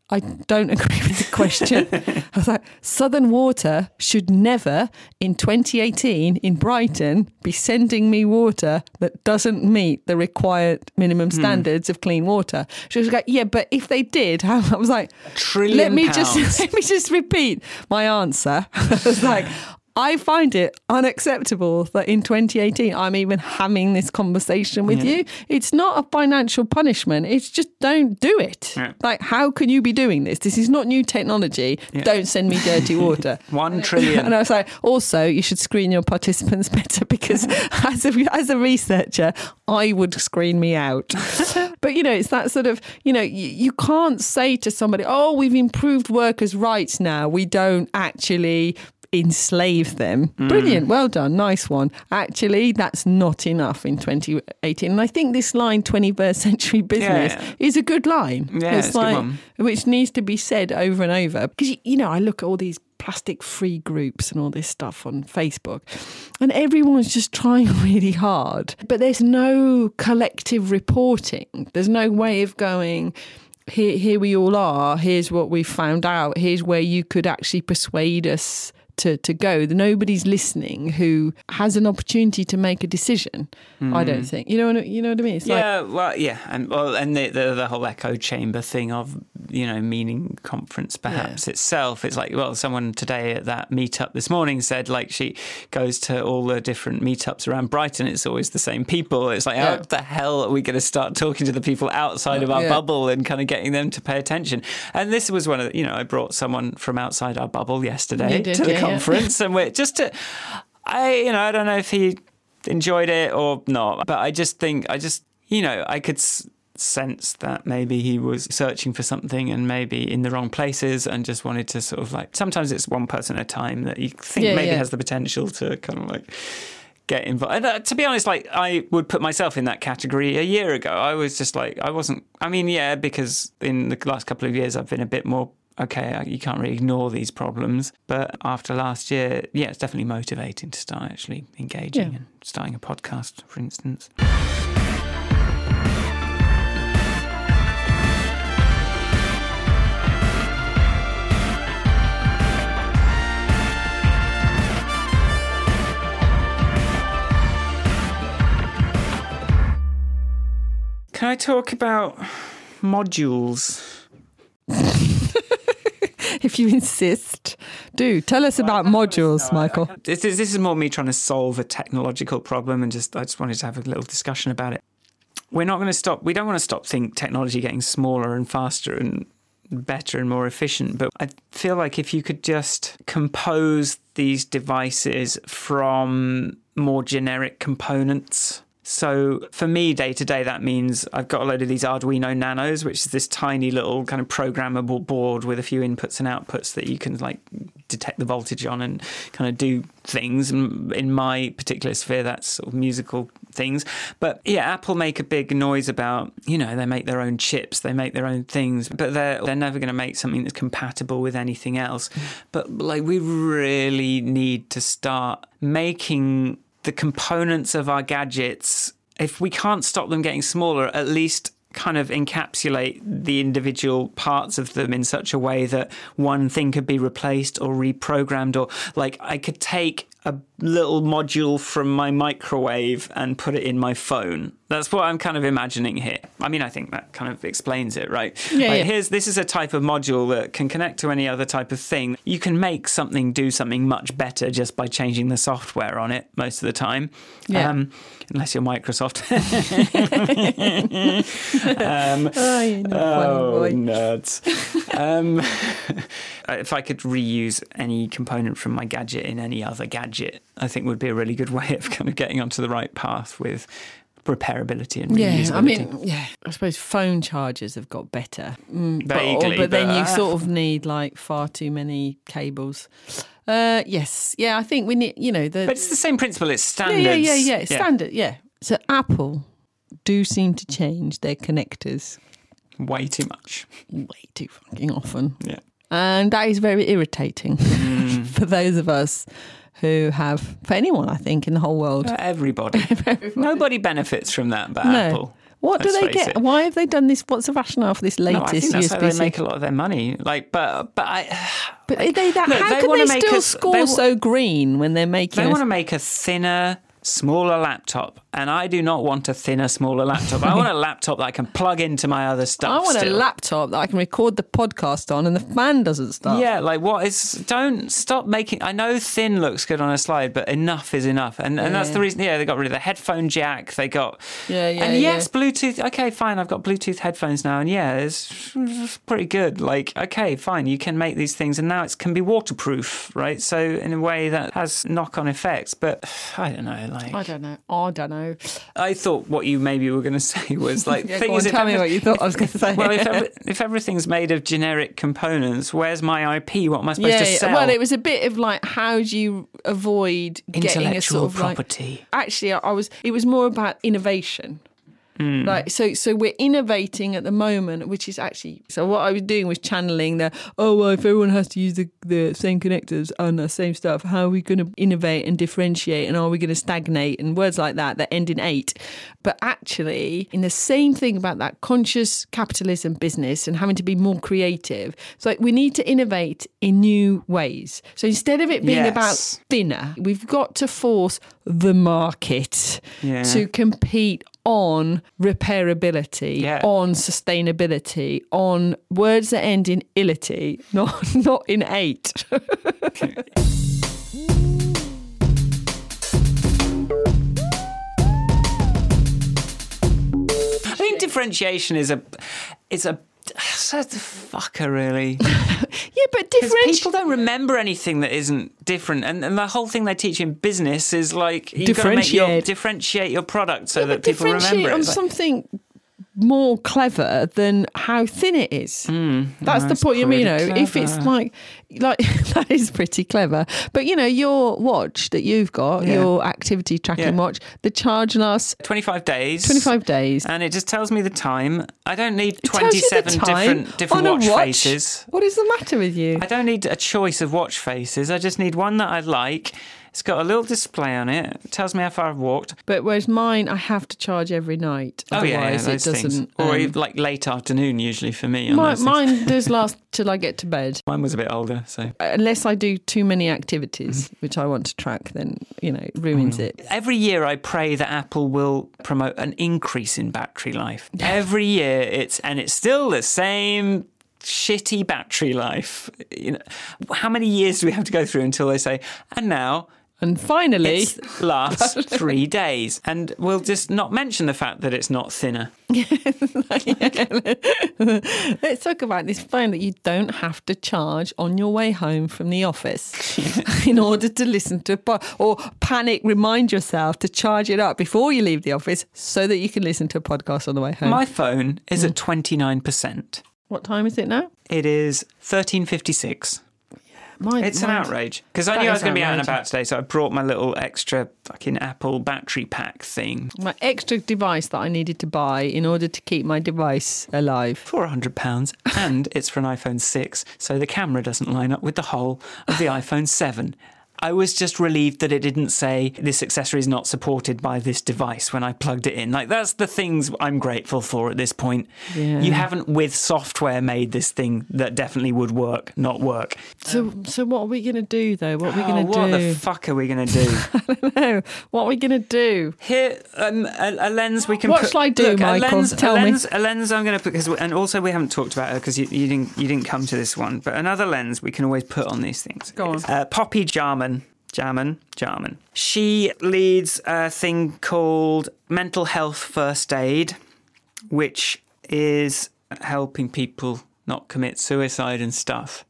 S2: I don't agree with the question. I was like, Southern Water should never, in 2018 in Brighton, be sending me water that doesn't meet the required minimum
S1: Hmm.
S2: standards of clean water. She was like, Yeah, but if they did. I was like,
S1: trillion
S2: Let me
S1: pounds.
S2: just let me just repeat my answer. I was like. I find it unacceptable that in 2018 I'm even having this conversation with you. It's not a financial punishment. It's just don't do it.
S1: Yeah.
S2: Like, how can you be doing this? This is not new technology. Don't send me dirty water.
S1: One trillion.
S2: And I was like, also, you should screen your participants better because as a, as a researcher, I would screen me out. but, you know, it's that sort of, you know, you, you can't say to somebody, oh, we've improved workers' rights now. We don't actually enslave them. Mm. Brilliant, well done, nice one. Actually, that's not enough in 2018. And I think this line, 21st century business,
S1: Yeah.
S2: is a good line.
S1: Yeah, it's a good one.
S2: which needs to be said over and over. Because, you know, I look at all these plastic free groups and all this stuff on Facebook, and everyone's just trying really hard. But there's no collective reporting, there's no way of going. Here, here we all are. Here's what we found out. Here's where you could actually persuade us to, to go. Nobody's listening who has an opportunity to make a decision. I don't hmm. think. You know what I- you know what I mean? It's like
S1: yeah, well, yeah, and well, and the, the the whole echo chamber thing of you know meaning conference perhaps itself. It's like well, someone today at that meetup this morning said like she goes to all the different meetups around Brighton. It's always the same people. It's like
S2: Yeah.
S1: how the hell are we going to start talking to the people outside of our
S2: Yeah.
S1: bubble and kind of getting them to pay attention? And this was one of the, you know I brought someone from outside our bubble yesterday
S2: did,
S1: to the
S2: yeah, yeah.
S1: Conference, and we're just to I you know I don't know if he enjoyed it or not. But I just think, I just, you know, I could s- sense that maybe he was searching for something and maybe in the wrong places and just wanted to sort of like, sometimes it's one person at a time that you think
S2: Yeah,
S1: maybe
S2: yeah.
S1: has the potential to kind of like get involved. And uh, to be honest, like I would put myself in that category a year ago. I was just like, I wasn't, I mean, yeah, because in the last couple of years I've been a bit more okay, you can't really ignore these problems. But after last year, yeah, it's definitely motivating to start actually engaging
S2: Yeah.
S1: and starting a podcast, for instance. Can I talk about modules?
S2: if you insist, do tell us about modules, Michael.
S1: This is, this is more me trying to solve a technological problem, and just I just wanted to have a little discussion about it. We're not going to stop. We don't want to stop think technology getting smaller and faster and better and more efficient. But I feel like if you could just compose these devices from more generic components. So for me, day to day, that means I've got a load of these Arduino Nanos, which is this tiny little kind of programmable board with a few inputs and outputs that you can like detect the voltage on and kind of do things. And in my particular sphere, that's sort of musical things. But yeah, Apple make a big noise about, you know, they make their own chips, they make their own things, but they're they're never going to make something that's compatible with anything else. But like we really need to start making the components of our gadgets, if we can't stop them getting smaller, at least kind of encapsulate the individual parts of them in such a way that one thing could be replaced or reprogrammed or like I could take a little module from my microwave and put it in my phone. That's what I'm kind of imagining here. I mean, I think that kind of explains it, right?
S2: Yeah,
S1: Like,
S2: yeah.
S1: Here's this is a type of module that can connect to any other type of thing. You can make something do something much better just by changing the software on it most of the time.
S2: Yeah.
S1: Um, unless you're Microsoft. um,
S2: Oh, you know,
S1: Oh, nerds. um, if I could reuse any component from my gadget in any other gadget, I think would be a really good way of kind of getting onto the right path with repairability and
S2: Yeah. I mean, yeah, I suppose phone chargers have got better. Mm, but,
S1: Vaguely,
S2: but then
S1: but,
S2: you sort of need like far too many cables. Uh, yes, yeah, I think we need, you know, the
S1: but it's the same principle. It's
S2: yeah, yeah, yeah, yeah, it's standard, yeah. So Apple do seem to change their connectors
S1: Way too much.
S2: way too fucking often,
S1: Yeah.
S2: and that is very irritating
S1: Mm.
S2: for those of us who have, for anyone, I think, in the whole world.
S1: Uh, Everybody. Nobody benefits from that but
S2: no.
S1: Apple.
S2: What do they get?
S1: it.
S2: Why have they done this? What's the rationale for this latest?
S1: No, I think that's how they
S2: USB-C?
S1: make a lot of their money. Like, but but I,
S2: But they that,
S1: Look,
S2: how
S1: they
S2: can they still
S1: us-
S2: score
S1: they wa-
S2: so green when they're making?
S1: they want to make a thinner, smaller laptop, and I do not want a thinner, smaller laptop. I want a laptop that I can plug into my other stuff.
S2: I want a laptop that I can record the podcast on, and the fan doesn't start.
S1: Yeah, like what is? Don't stop making. I know thin looks good on a slide, but enough is enough, and and that's the reason. Yeah, they got rid of the headphone jack. They got
S2: Yeah, yeah,
S1: and yes,
S2: yeah.
S1: Bluetooth. Okay, fine. I've got Bluetooth headphones now, and yeah, it's, it's pretty good. Like, okay, fine. You can make these things, and now it can be waterproof, right? So in a way that has knock-on effects. But I don't know. Like,
S2: I don't know. Oh, I don't know. know.
S1: I thought what you maybe were going to say was like,
S2: Yeah,
S1: thing
S2: go
S1: is,
S2: on, tell me
S1: every-
S2: what you thought I was going to say.
S1: well, if, every, if everything's made of generic components, where's my IP? What am I supposed
S2: yeah,
S1: to
S2: yeah.
S1: sell?
S2: well, it was a bit of like, how do you avoid getting a
S1: Intellectual
S2: sort of like
S1: property.
S2: actually I I was it was more about innovation
S1: Hmm.
S2: Like so, so we're innovating at the moment, which is actually so. What I was doing was channeling the oh, well, if everyone has to use the, the same connectors and the same stuff, how are we going to innovate and differentiate, and are we going to stagnate and words like that that end in eight? But actually, in the same thing about that conscious capitalism business and having to be more creative, So like we need to innovate in new ways. So instead of it being
S1: Yes.
S2: about thinner, we've got to force the market
S1: Yeah.
S2: to compete on repairability,
S1: Yeah.
S2: on sustainability, on words that end in ility, not not in eight.
S1: I think differentiation is a, it's a, such a fucker really.
S2: yeah, but different.
S1: people don't remember anything that isn't different, and, and the whole thing they teach in business is like to make your
S2: Differentiate.
S1: differentiate your product so that
S2: but
S1: people
S2: differentiate
S1: remember it.
S2: on
S1: like-
S2: something more clever than how thin it is.
S1: Hmm, that's the
S2: point. You mean, you know,
S1: pretty
S2: if it's like, like that is pretty clever. But you know, your watch that you've got,
S1: Yeah.
S2: your activity tracking
S1: Yeah.
S2: watch, the charge lasts
S1: 25 days.
S2: 25 days.
S1: And it just tells me the time. I don't need
S2: It tells you the
S1: 27 different different watch,
S2: watch.
S1: faces.
S2: What is the matter with you?
S1: I don't need a choice of watch faces. I just need one that I like. It's got a little display on it. It tells me how far I've walked.
S2: But whereas mine, I have to charge every night.
S1: Oh yeah, yeah
S2: Otherwise,
S1: those
S2: it
S1: things.
S2: doesn't.
S1: Or
S2: um,
S1: even, like late afternoon usually for me. On
S2: my, mine does last till I get to bed.
S1: Mine was a bit older, so
S2: Unless I do too many activities,
S1: Mm-hmm.
S2: which I want to track, then you know it ruins it.
S1: Every year, I pray that Apple will promote an increase in battery life. Every year, it's and it's still the same shitty battery life. You know, how many years do we have to go through until they say, and now
S2: and finally,
S1: it's lasts three days. And we'll just not mention the fact that it's not thinner.
S2: Let's talk about this phone that you don't have to charge on your way home from the office in order to listen to a pod or panic remind yourself to charge it up before you leave the office so that you can listen to a podcast on the way home.
S1: My phone is mm. at 29%.
S2: What time is it now?
S1: It is 1356
S2: my,
S1: it's an outrage because I knew I was going to be out and about today, so I brought my little extra fucking Apple battery pack thing.
S2: My extra device that I needed to buy in order to keep my device alive.
S1: Four hundred pounds, and it's for an iPhone six, so the camera doesn't line up with the hole of the iPhone seven. I was just relieved that it didn't say this accessory is not supported by this device when I plugged it in. Like, that's the things I'm grateful for at this point.
S2: Yeah.
S1: You haven't, with software, made this thing that definitely would work, not work.
S2: So, so what are we going to do though? What are we
S1: Oh,
S2: going to
S1: what
S2: do?
S1: What the fuck are we going to do?
S2: no, what are we going to do?
S1: Here, um, a, a lens we can.
S2: What
S1: put,
S2: shall I do,
S1: look,
S2: Michael?
S1: A lens,
S2: Tell
S1: a
S2: me.
S1: lens, A lens. I'm going to put because, and also we haven't talked about it because you, you didn't you didn't come to this one. But another lens we can always put on these things.
S2: Go on.
S1: Uh, Poppy Jarman. Jarman, Jarman. She leads a thing called Mental Health First Aid, which is helping people not commit suicide and stuff.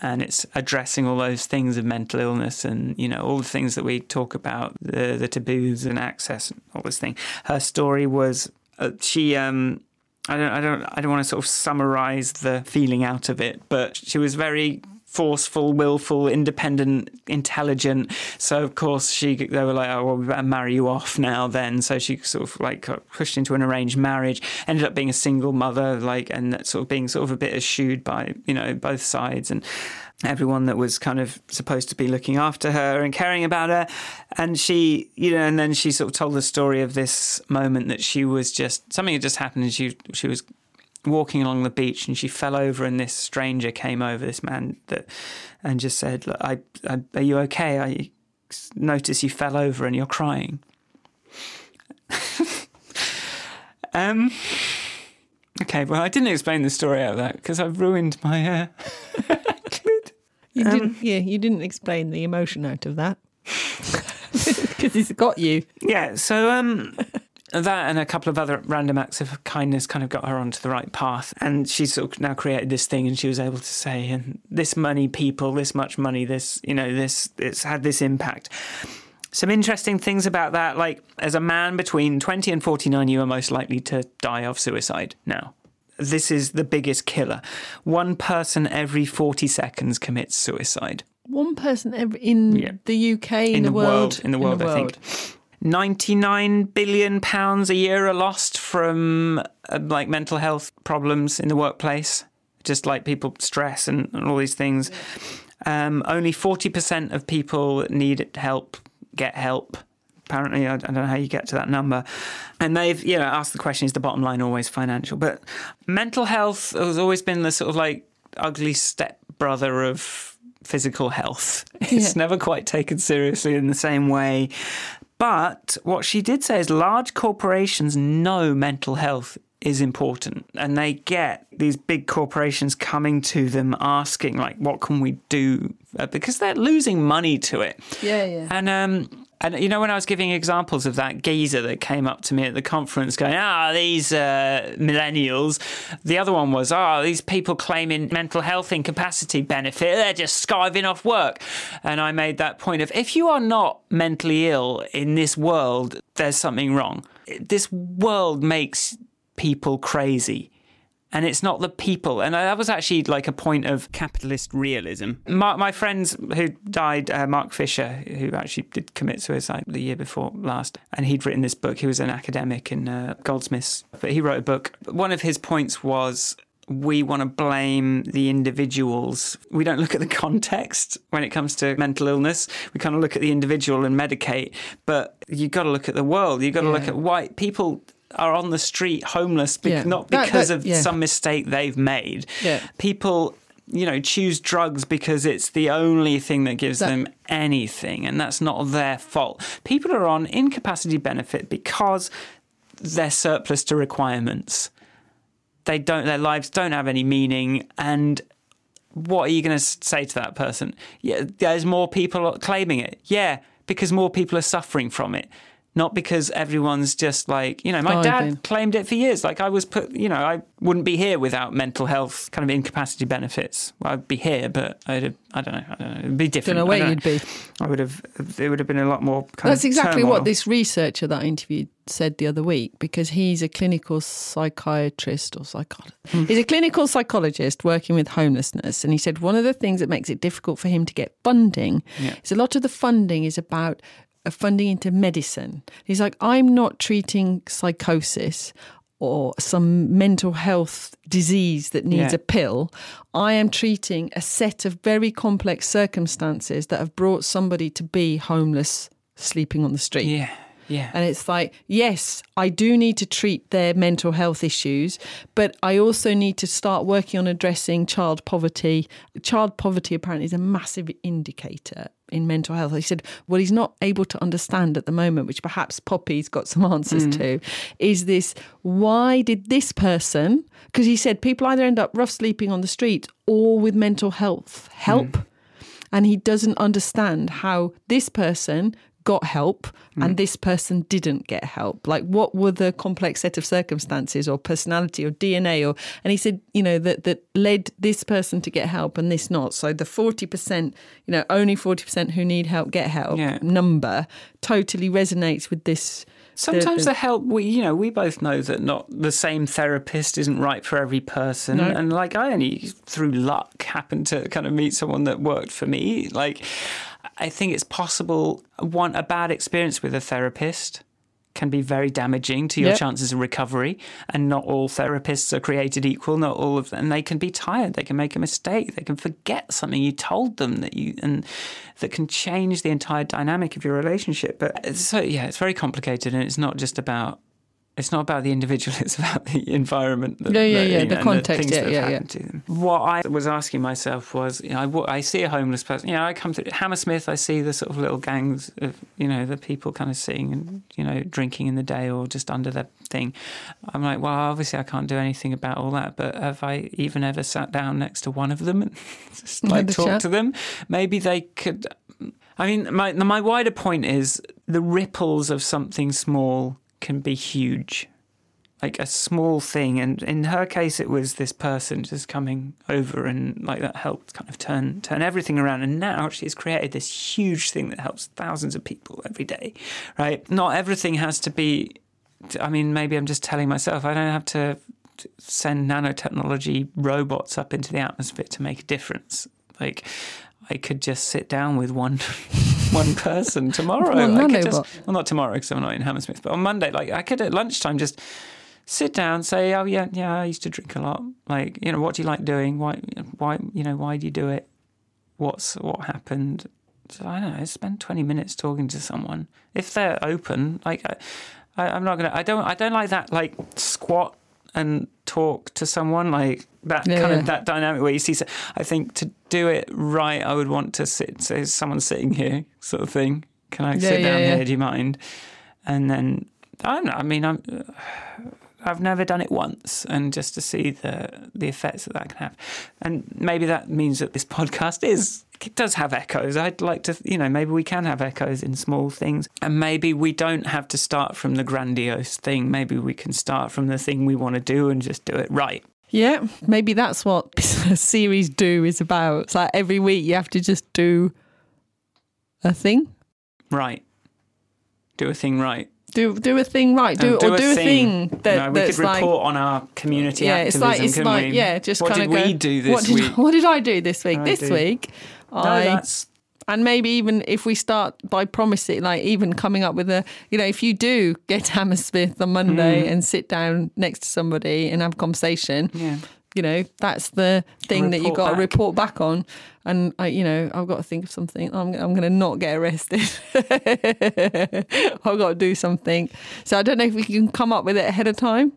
S1: And it's addressing all those things of mental illness and, you know, all the things that we talk about, the, the taboos and access and all this thing. Her story was uh, she, um, I don't, I don't, I don't want to sort of summarize the feeling out of it, but she was very forceful, willful, independent, intelligent. So of course she, they were like, oh, well, we better marry you off now. Then, so she sort of like got pushed into an arranged marriage, ended up being a single mother, like, and sort of being sort of a bit eschewed by you know both sides and. Everyone that was kind of supposed to be looking after her and caring about her. And she, you know, and then she sort of told the story of this moment that she was just, something had just happened and she, she was walking along the beach and she fell over and this stranger came over this man that and just said Look, I, I are you okay? I notice you fell over and you're crying. Um okay well I didn't explain the story out of that because I've ruined my uh,
S2: You
S1: Um,
S2: didn't, yeah, you didn't explain the emotion out of that. Because it's got you.
S1: yeah so um that and a couple of other random acts of kindness kind of got her onto the right path. And she sort of now created this thing and she was able to say, and this money, people, this much money, this, you know, this, it's had this impact. Some interesting things about that, like as a man between 20 and 49, you are most likely to die of suicide now. This is the biggest killer. One person every 40 seconds commits suicide.
S2: One person every, in
S1: Yeah.
S2: the UK, in,
S1: the
S2: world,
S1: world, in the world, I think. 99 billion pounds a year are lost from uh, like mental health problems in the workplace, just like people stress and, and all these things. Um, only 40% of people that need help get help. Apparently, I, I don't know how you get to that number. And they've, you know, asked the question: Is the bottom line always financial? But mental health has always been the sort of like ugly step brother of physical health. It's never quite taken seriously in the same way. But what she did say is large corporations know mental health is important and they get these big corporations coming to them asking like what can we do Uh, because they're losing money to it
S2: Yeah, yeah.
S1: and um and you know when I was giving examples of that geezer that came up to me at the conference going ah these uh, millennials the other one was oh these people claiming mental health incapacity benefit they're just skiving off work. And I made that point of if you are not mentally ill in this world there's something wrong. This world makes people crazy and it's not the people. And that was actually like a point of capitalist realism. My, my friends who died, uh, Mark Fisher, who actually did commit suicide the year before last, and he'd written this book. He was an academic in uh, Goldsmiths, but he wrote a book. One of his points was we want to blame the individuals. We don't look at the context when it comes to mental illness. We kind of look at the individual and medicate, but you've got to look at the world. You've got to look at white people are on the street homeless, bec-
S2: Yeah.
S1: not
S2: That-
S1: because
S2: that-
S1: of
S2: yeah.
S1: some mistake they've made.
S2: Yeah.
S1: People, you know, choose drugs because it's the only thing that gives
S2: That-
S1: them anything, and that's not their fault. People are on incapacity benefit because they're surplus to requirements. They don't. Their lives don't have any meaning, and what are you going to say to that person? Yeah, there's more people claiming it. Yeah, because more people are suffering from it. Not because everyone's just like, you know, my
S2: Thriving.
S1: dad claimed it for years. Like I was put, you know, I wouldn't be here without mental health kind of incapacity benefits. Well, I'd be here, but I'd have, I don't know, I don't know, it'd be different.
S2: Don't know where
S1: I
S2: you'd be.
S1: I would have, it would have been a lot more kind
S2: That's exactly
S1: turmoil.
S2: what this researcher that I interviewed said the other week because he's a clinical psychiatrist or psychologist.
S1: Hmm.
S2: He's a clinical psychologist working with homelessness. And he said one of the things that makes it difficult for him to get funding
S1: Yeah.
S2: is a lot of the funding is about funding into medicine. He's like, I'm not treating psychosis or some mental health disease that needs
S1: Yeah.
S2: a pill. I am treating a set of very complex circumstances that have brought somebody to be homeless, sleeping on the street.
S1: Yeah, yeah.
S2: And it's like, yes, I do need to treat their mental health issues, but I also need to start working on addressing child poverty. Child poverty apparently is a massive indicator in mental health. He said, what he's not able to understand at the moment, which perhaps Poppy's got some answers mm. to, is this why did this person, because he said people either end up rough sleeping on the street or with mental health help. Mm. And he doesn't understand how this person got help and hmm. this person didn't get help. Like what were the complex set of circumstances or personality or dna or and he said you know that that led this person to get help and this not. So the 40% you know only 40% who need help get help
S1: Yeah.
S2: number totally resonates with this
S1: Sometimes
S2: the-
S1: the, help we you know we both know that not the same therapist isn't right for every person.
S2: No.
S1: and like I only through luck happened to kind of meet someone that worked for me. Like I think it's possible one a bad experience with a therapist can be very damaging to your
S2: Yep.
S1: chances of recovery and not all therapists are created equal not all of them and they can be tired they can make a mistake they can forget something you told them that you and that can change the entire dynamic of your relationship but so yeah it's very complicated and it's not just about it's not about the individual it's about the environment that,
S2: Yeah, yeah,
S1: that,
S2: yeah, the
S1: know,
S2: context, yeah, yeah, yeah.
S1: to them what I was asking myself was you know I, I see a homeless person you know I come to Hammersmith I see the sort of little gangs of you know the people kind of sitting and you know drinking in the day or just under their thing I'm like well obviously I can't do anything about all that but have I even ever sat down next to one of them and just like
S2: chat?
S1: to them maybe they could I mean my my wider point is the ripples of something small can be huge like a small thing. And in her case, it was this person just coming over and like that helped kind of turn turn everything around. And now she's created this huge thing that helps thousands of people every day, right? Not everything has to be. I mean, maybe I'm just telling myself I don't have to send nanotechnology robots up into the atmosphere to make a difference. Like I could just sit down with one one person tomorrow.
S2: One
S1: I could just, well, not tomorrow because I'm not in Hammersmith, but on Monday, like I could at lunchtime just sit down, say, "Oh yeah, yeah, I used to drink a lot. Like, you know, what do you like doing? Why, why, you know, why do you do it? What's what happened?" So I don't know. Spend twenty minutes talking to someone if they're open. Like, I, I, I'm not gonna. I don't. I don't like that. Like squat and talk to someone like that
S2: Yeah,
S1: kind
S2: yeah.
S1: of that dynamic where you see. so- I think to do it right, I would want to sit. So someone's sitting here, sort of thing. Can I
S2: Yeah,
S1: sit down here? Do you mind? And then I don't know. I mean, I'm. I've never done it once, and just to see the the effects that that can have, and maybe that means that this podcast is it does have echoes. I'd like to, you know, maybe we can have echoes in small things, and maybe we don't have to start from the grandiose thing. Maybe we can start from the thing we want to do and just do it right.
S2: Yeah, maybe that's what series do is about. It's like every week you have to just do a thing.
S1: Right. Do a thing right.
S2: Do do a thing right. Do,
S1: do
S2: or
S1: a
S2: do a
S1: thing.
S2: thing, that
S1: no, we could report
S2: like
S1: on our community
S2: yeah, it's like it's like
S1: we?
S2: yeah, just
S1: what
S2: kind
S1: did
S2: of go.
S1: we do this
S2: what did,
S1: week?
S2: What did I do this week?
S1: I
S2: this week,
S1: no, that's
S2: and maybe even if we start by promising, like even coming up with a, you know, if you do get Hammersmith on Monday
S1: Mm.
S2: and sit down next to somebody and have a conversation,
S1: yeah.
S2: you know, that's the thing that you've got to report back on. And I, you know, I've got to think of something. I'm, I'm going to not get arrested. I've got to do something. So I don't know if we can come up with it ahead of time.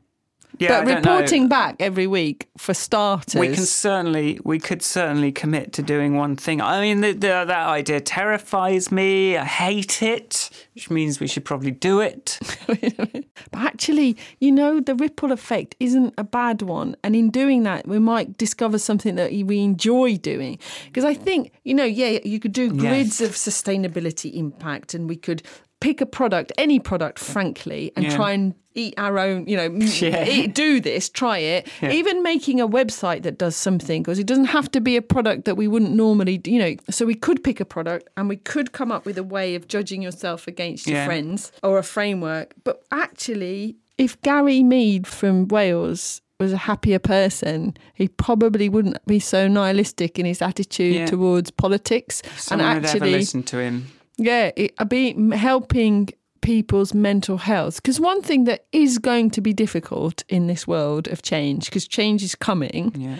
S1: Yeah,
S2: but
S1: don't know.
S2: reporting back every week for starters.
S1: We can certainly, we could certainly commit to doing one thing. I mean, the, the, that idea terrifies me. I hate it, which means we should probably do it.
S2: But actually, you know, the ripple effect isn't a bad one. And in doing that, we might discover something that we enjoy doing. Because I think, you know, yeah, you could do grids of sustainability impact and we could pick a product, any product, frankly, and
S1: Yeah.
S2: try and eat our own, you know,
S1: Yeah.
S2: eat, do this, try it.
S1: Yeah.
S2: Even making a website that does something, because it doesn't have to be a product that we wouldn't normally, you know. So we could pick a product and we could come up with a way of judging yourself against your friends or a framework. But actually, if Gary Mead from Wales was a happier person, he probably wouldn't be so nihilistic in his attitude towards politics.
S1: Someone
S2: and
S1: would ever
S2: actually,
S1: listen to him.
S2: Yeah, it, be helping people's mental health. Because one thing that is going to be difficult in this world of change, because change is coming,
S1: Yeah.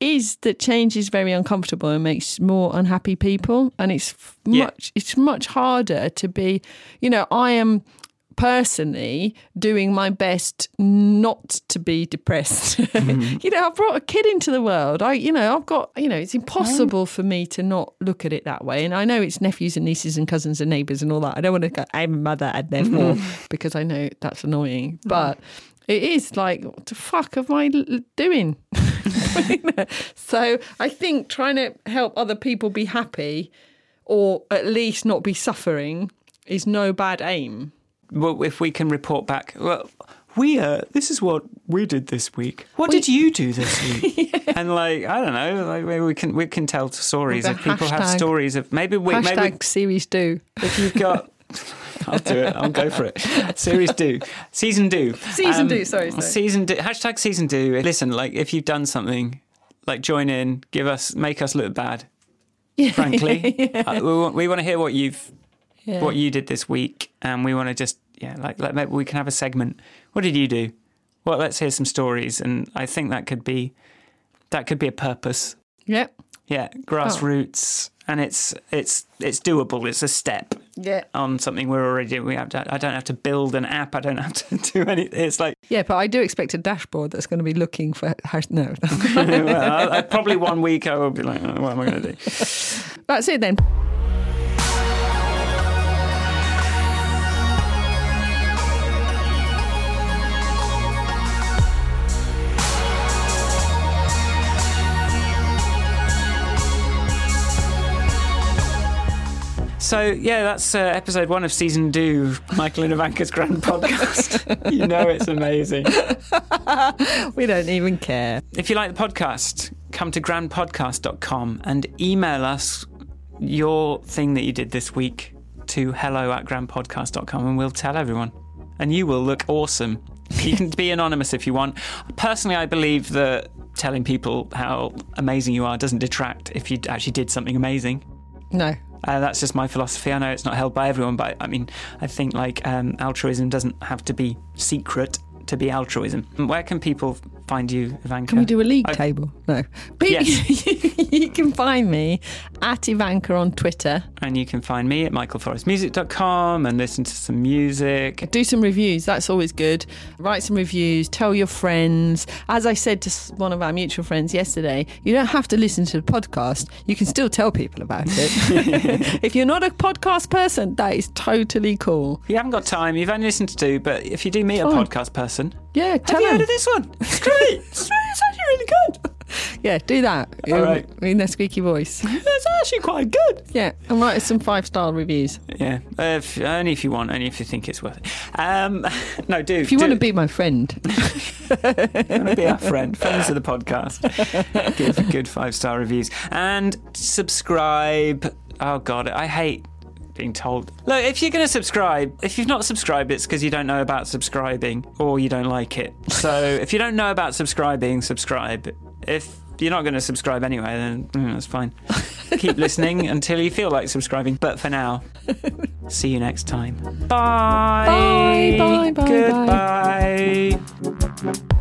S2: is that change is very uncomfortable and makes more unhappy people, and it's f-
S1: Yeah.
S2: much it's much harder to be. You know, I am personally doing my best not to be depressed. Mm-hmm. you know, I've brought a kid into the world. I, you know, I've got, you know, it's impossible for me to not look at it that way. And I know it's nephews and nieces and cousins and neighbours and all that. I don't want to go, I'm a mother and therefore, mm-hmm. because I know that's annoying. But it is like, what the fuck am I doing? so I think trying to help other people be happy or at least not be suffering is no bad aim.
S1: Well, if we can report back, well, we uh, this is what we did this week. What did you do this week? And like, I don't know, like maybe we can we can tell stories if people have stories of maybe we
S2: Hashtag
S1: maybe
S2: series do.
S1: if you've got. I'll do it. I'll go for it. Series do. Season do.
S2: Season do, sorry, sorry.
S1: Season do. Hashtag season do. Listen, like if you've done something, like join in, give us, make us look bad. Frankly, Uh, we, want, we want to hear what you've
S2: Yeah.
S1: what you did this week, and we want to just yeah, like, like maybe we can have a segment. What did you do? Well, let's hear some stories, and I think that could be that could be a purpose.
S2: Yep.
S1: Yeah, grassroots, oh. and it's it's it's doable. It's a step
S2: Yeah.
S1: on something we're already doing. We have to, I don't have to build an app. I don't have to do anything. It's like
S2: Yeah, but I do expect a dashboard that's going to be looking for hash. No,
S1: well, I, I, probably one week I will be like, oh, what am I going to do?
S2: that's it then.
S1: So yeah, that's uh, episode one of season two, Michael and Ivanka's Grand Podcast. you know it's amazing.
S2: We don't even care.
S1: If you like the podcast, come to grandpodcast.com and email us your thing that you did this week to hello at grandpodcast.com and we'll tell everyone. And you will look awesome. You can be anonymous if you want. Personally, I believe that telling people how amazing you are doesn't detract if you actually did something amazing.
S2: No.
S1: Uh, that's just my philosophy. I know it's not held by everyone, but I mean, I think like um, altruism doesn't have to be secret to be altruism. Where can people find you, Ivanka?
S2: Can we do a league
S1: I-
S2: table? No.
S1: Yes.
S2: you can find me at Ivanka on Twitter.
S1: And you can find me at michaelforestmusic.com and listen to some music.
S2: Do some reviews. That's always good. Write some reviews. Tell your friends. As I said to one of our mutual friends yesterday, you don't have to listen to the podcast. You can still tell people about it. if you're not a podcast person, that is totally cool.
S1: You haven't got time, you've only listened to two, but if you do meet a podcast person,
S2: Yeah,
S1: have you heard of this one? It's great. it's, great. it's actually really good.
S2: Yeah, do that.
S1: All right.
S2: In a squeaky voice.
S1: That's actually quite good.
S2: Yeah, and write us some five star reviews.
S1: Yeah, uh, if, only if you want, only if you think it's worth it. Um, no, do.
S2: If you want to be my friend,
S1: want to be our friend, friends of the podcast, give good five star reviews and subscribe. Oh God, I hate being told. Look, if you're going to subscribe, if you've not subscribed, it's because you don't know about subscribing or you don't like it. So if you don't know about subscribing, subscribe. If you're not going to subscribe anyway, then mm, that's fine. Keep listening until you feel like subscribing. But for now, see you next time. Bye.
S2: Bye, bye, bye,
S1: Goodbye.